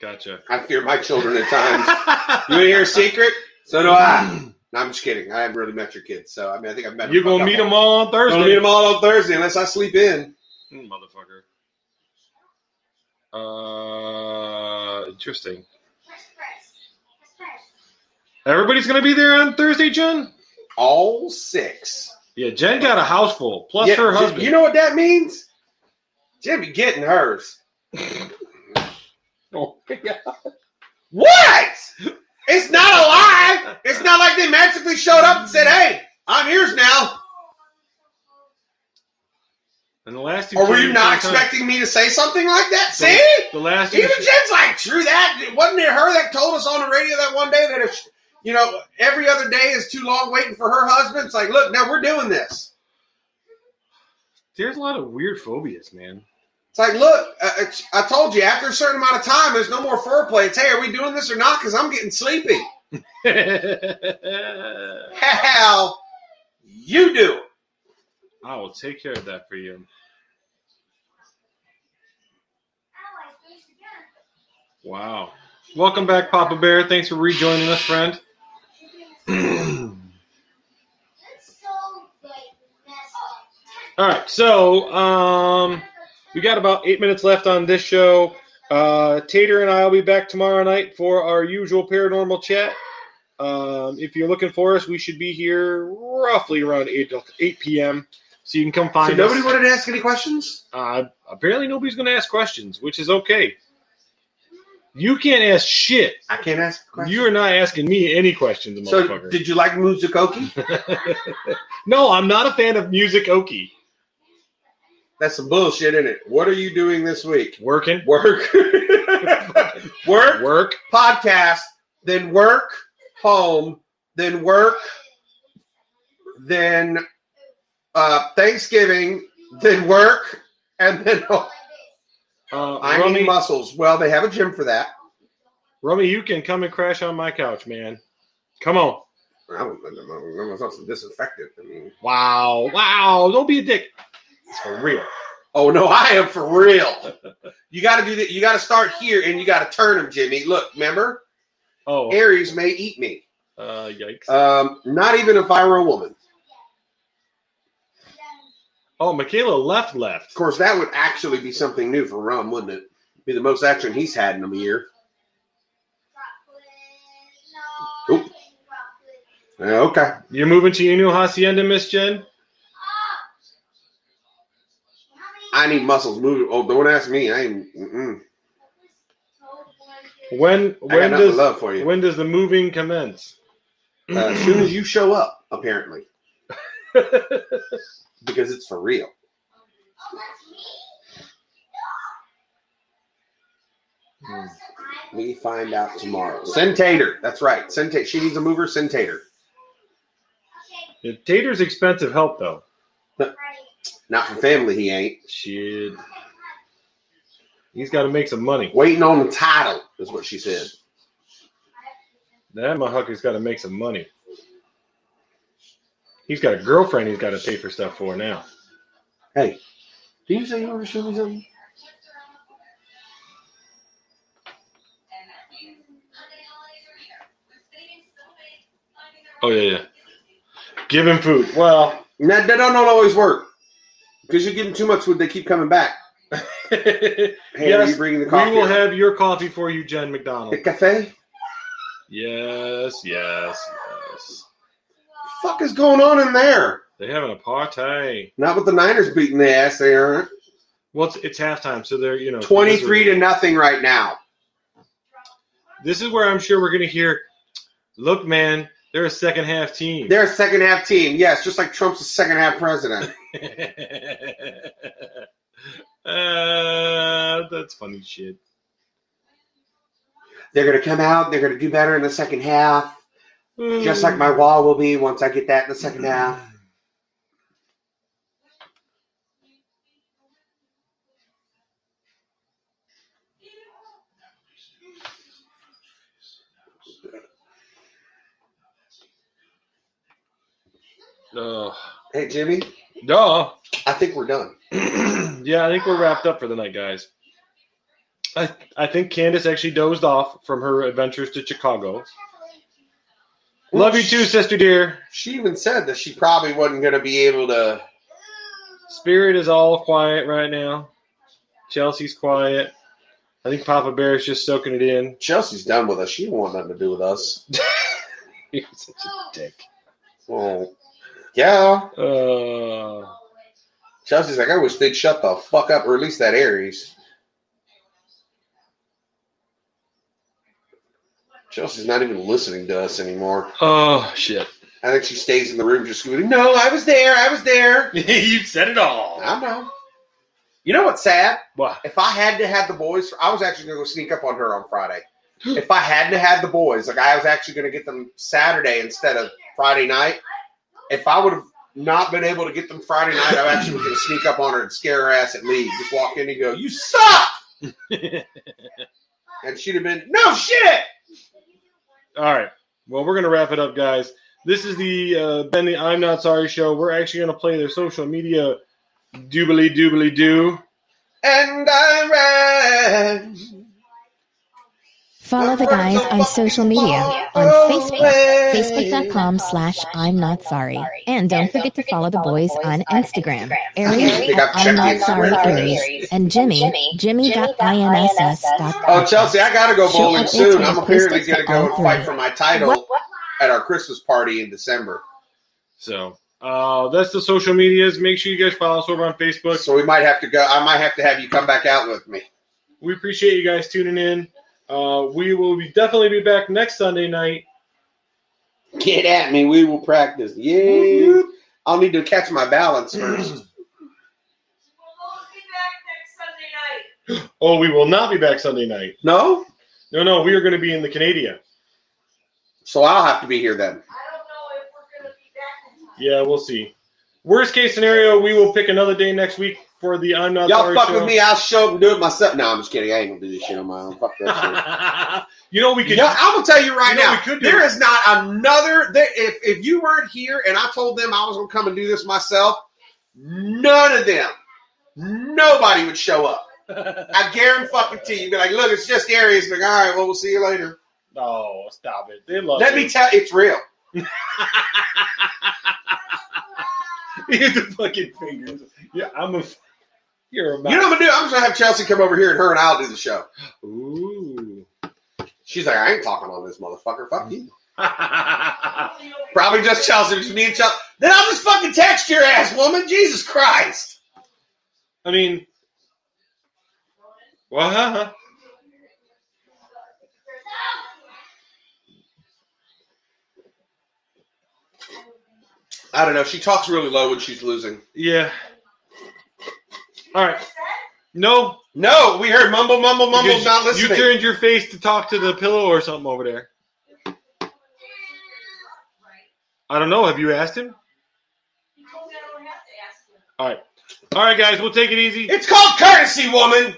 Gotcha. I fear my children at times. You want to hear a secret? So do I. No, I'm just kidding. I haven't really met your kids, so I mean, I think I've met. You're gonna meet them all on Thursday, gonna meet them all on Thursday, unless I sleep in. Mm, motherfucker. Uh, interesting. Everybody's gonna be there on Thursday, Jen. All six. Yeah, Jen got a house full plus Yeah, her husband. You know what that means? Jen be getting hers. Oh, What? It's not a lie. It's not like they magically showed up and said, "Hey, I'm yours now." And the last two. Or were you not expecting me to say something like that? The- See? The last. Even Jen's like, true that. Wasn't it her that told us on the radio that one day that if, you know, every other day is too long waiting for her husband? It's like, look, now we're doing this. There's a lot of weird phobias, man. It's like, look, uh, it's, I told you, after a certain amount of time, there's no more foreplay. It's, hey, are we doing this or not? Because I'm getting sleepy. Hell, you do. I will take care of that for you. Wow. Welcome back, Papa Bear. Thanks for rejoining us, friend. All right, so um, we got about eight minutes left on this show. Uh, Tater and I will be back tomorrow night for our usual paranormal chat. Um, if you're looking for us, we should be here roughly around 8, 8 p.m. So you can come find us. So nobody wanted to ask any questions? Uh, apparently, nobody's going to ask questions, which is okay. You can't ask shit. I can't ask. You are not asking me any questions, so, motherfucker. did you like Muzikoki? no, I'm not a fan of music. Oki That's some bullshit, isn't it? What are you doing this week? working, Work. work, work. podcast, then work, home, then work, then uh, Thanksgiving, then work, and then Uh, I Rummy, need muscles. Well, they have a gym for that. Rummy, you can come and crash on my couch, man. Come on. I don't know. It's not some disinfectant. I mean, Wow, wow. Don't be a dick. It's for real. oh no, I am for real. You got to do that. You got to start here, and you got to turn them, Jimmy. Look, remember, Oh, Aries may eat me. uh, yikes. Um, not even if I were a woman. Oh, Michaela left, left. Of course, that would actually be something new for Rum, wouldn't it? Be the most action he's had in a year. Oop. Okay. You're moving to your new hacienda, Miss Jen? I need muscles moving. Oh, don't ask me. I ain't. Mm-mm. When when does love for you. when does the moving commence? Uh, as soon as you show up, apparently. because it's for real. Hmm. We find out tomorrow. Send Tater. That's right. Send Tater. She needs a mover. Send Tater. Yeah, Tater's expensive help though. Not for family. He ain't. Shit. He's got to make some money. Waiting on the title is what she said. That motherfucker's got to make some money. He's got a girlfriend he's got to pay for stuff for now. Hey, did you say you were showing me something? Oh yeah, yeah. Give him food. Well, That, that don't always work because you give them too much food, they keep coming back. Hey, are yes, you bringing the we coffee? will have your coffee for you, Jen McDonald. the cafe. Yes, yes, yes. Fuck is going on in there? They having a party. Not with the Niners beating the ass. They aren't. Well, it's, it's halftime, so they're you know Twenty-three to nothing right now. This is where I'm sure we're gonna hear. Look, man, they're a second half team. They're a second half team. Yes, just like Trump's a second half president. uh, that's funny shit. They're gonna come out. They're gonna do better in the second half, just like my wall will be once I get that in the second half. Oh, Hey Jimmy, duh. I think we're done. yeah, I think we're wrapped up for the night, guys. I I think Candace actually dozed off from her adventures to Chicago. Love you too, sister dear. She even said that she probably wasn't gonna be able to. Spirit is all quiet right now. Chelsea's quiet. I think Papa Bear is just soaking it in. Chelsea's done with us. She don't want nothing to do with us. You're such a dick. Well, yeah. Uh, Chelsea's like, I wish they'd shut the fuck up, or at least that Aries. Chelsea's not even listening to us anymore. oh shit. I think she stays in the room just scooting. No, I was there. I was there. you said it all. I know. You know what's sad? What? If I had to have the boys, I was actually going to go sneak up on her on Friday. if I hadn't had the boys, like I was actually going to get them Saturday instead of Friday night. If I would have not been able to get them Friday night, I actually was going to sneak up on her and scare her ass at leave. Just walk in and go, "You suck," and she'd have been, "No shit." All right. Well, we're gonna wrap it up, guys. This is the uh, Ben the I'm Not Sorry show. We're actually gonna play their social media doobly doobly doo. And I ran. Follow the guys on social media on Facebook, facebook.com slash I'm not sorry. And don't forget to follow the boys on Instagram, Aries at I'm not sorry Aries, and Jimmy, jimmy.inss.com. Oh, Chelsea, I gotta go bowling soon. I'm I apparently post it gonna go and fight for my title at our Christmas party in December. So uh, that's the social medias. Make sure you guys follow us over on Facebook. So we might have to go. I might have to have you come back out with me. We appreciate you guys tuning in. Uh, we will be definitely be back next Sunday night. Get at me. We will practice. Yeah. I'll need to catch my balance first. We'll be back next Sunday night. Oh, we will not be back Sunday night. No? No, no, we are going to be in the Canadian. So I'll have to be here then. I don't know if we're gonna be back in time. Yeah, we'll see. Worst case scenario, we will pick another day next week for the I'm Not Y'all fuck show. with me. I'll show up and do it myself. No, I'm just kidding. I ain't gonna do this shit on my own. Fuck that you know we shit. could. Yeah, I'm gonna tell you right You know now. we could do there it. is not another. There, if if you weren't here and I told them I was gonna come and do this myself, none of them, nobody would show up. I guarantee you. You'd be like, look, it's just Aries. Like, all right, well, we'll see you later. no, stop it. They love Let you. me tell it's real. Hit the fucking fingers. Yeah, I'm a. You're a. You know what I'm gonna do? I'm just gonna have Chelsea come over here and her and I'll do the show. Ooh. She's like, I ain't talking on this motherfucker. Fuck you. Probably just Chelsea, just me and Chelsea. Then I'll just fucking text your ass, woman. Jesus Christ. I mean, what? I don't know. She talks really low when she's losing. Yeah. All right. No, No, we heard mumble, mumble, mumble. because Not you turned your face to talk to the pillow or something over there. I don't know. Have you asked him? He told me I don't have to ask him. All right. All right, guys. We'll take it easy. It's called courtesy, woman.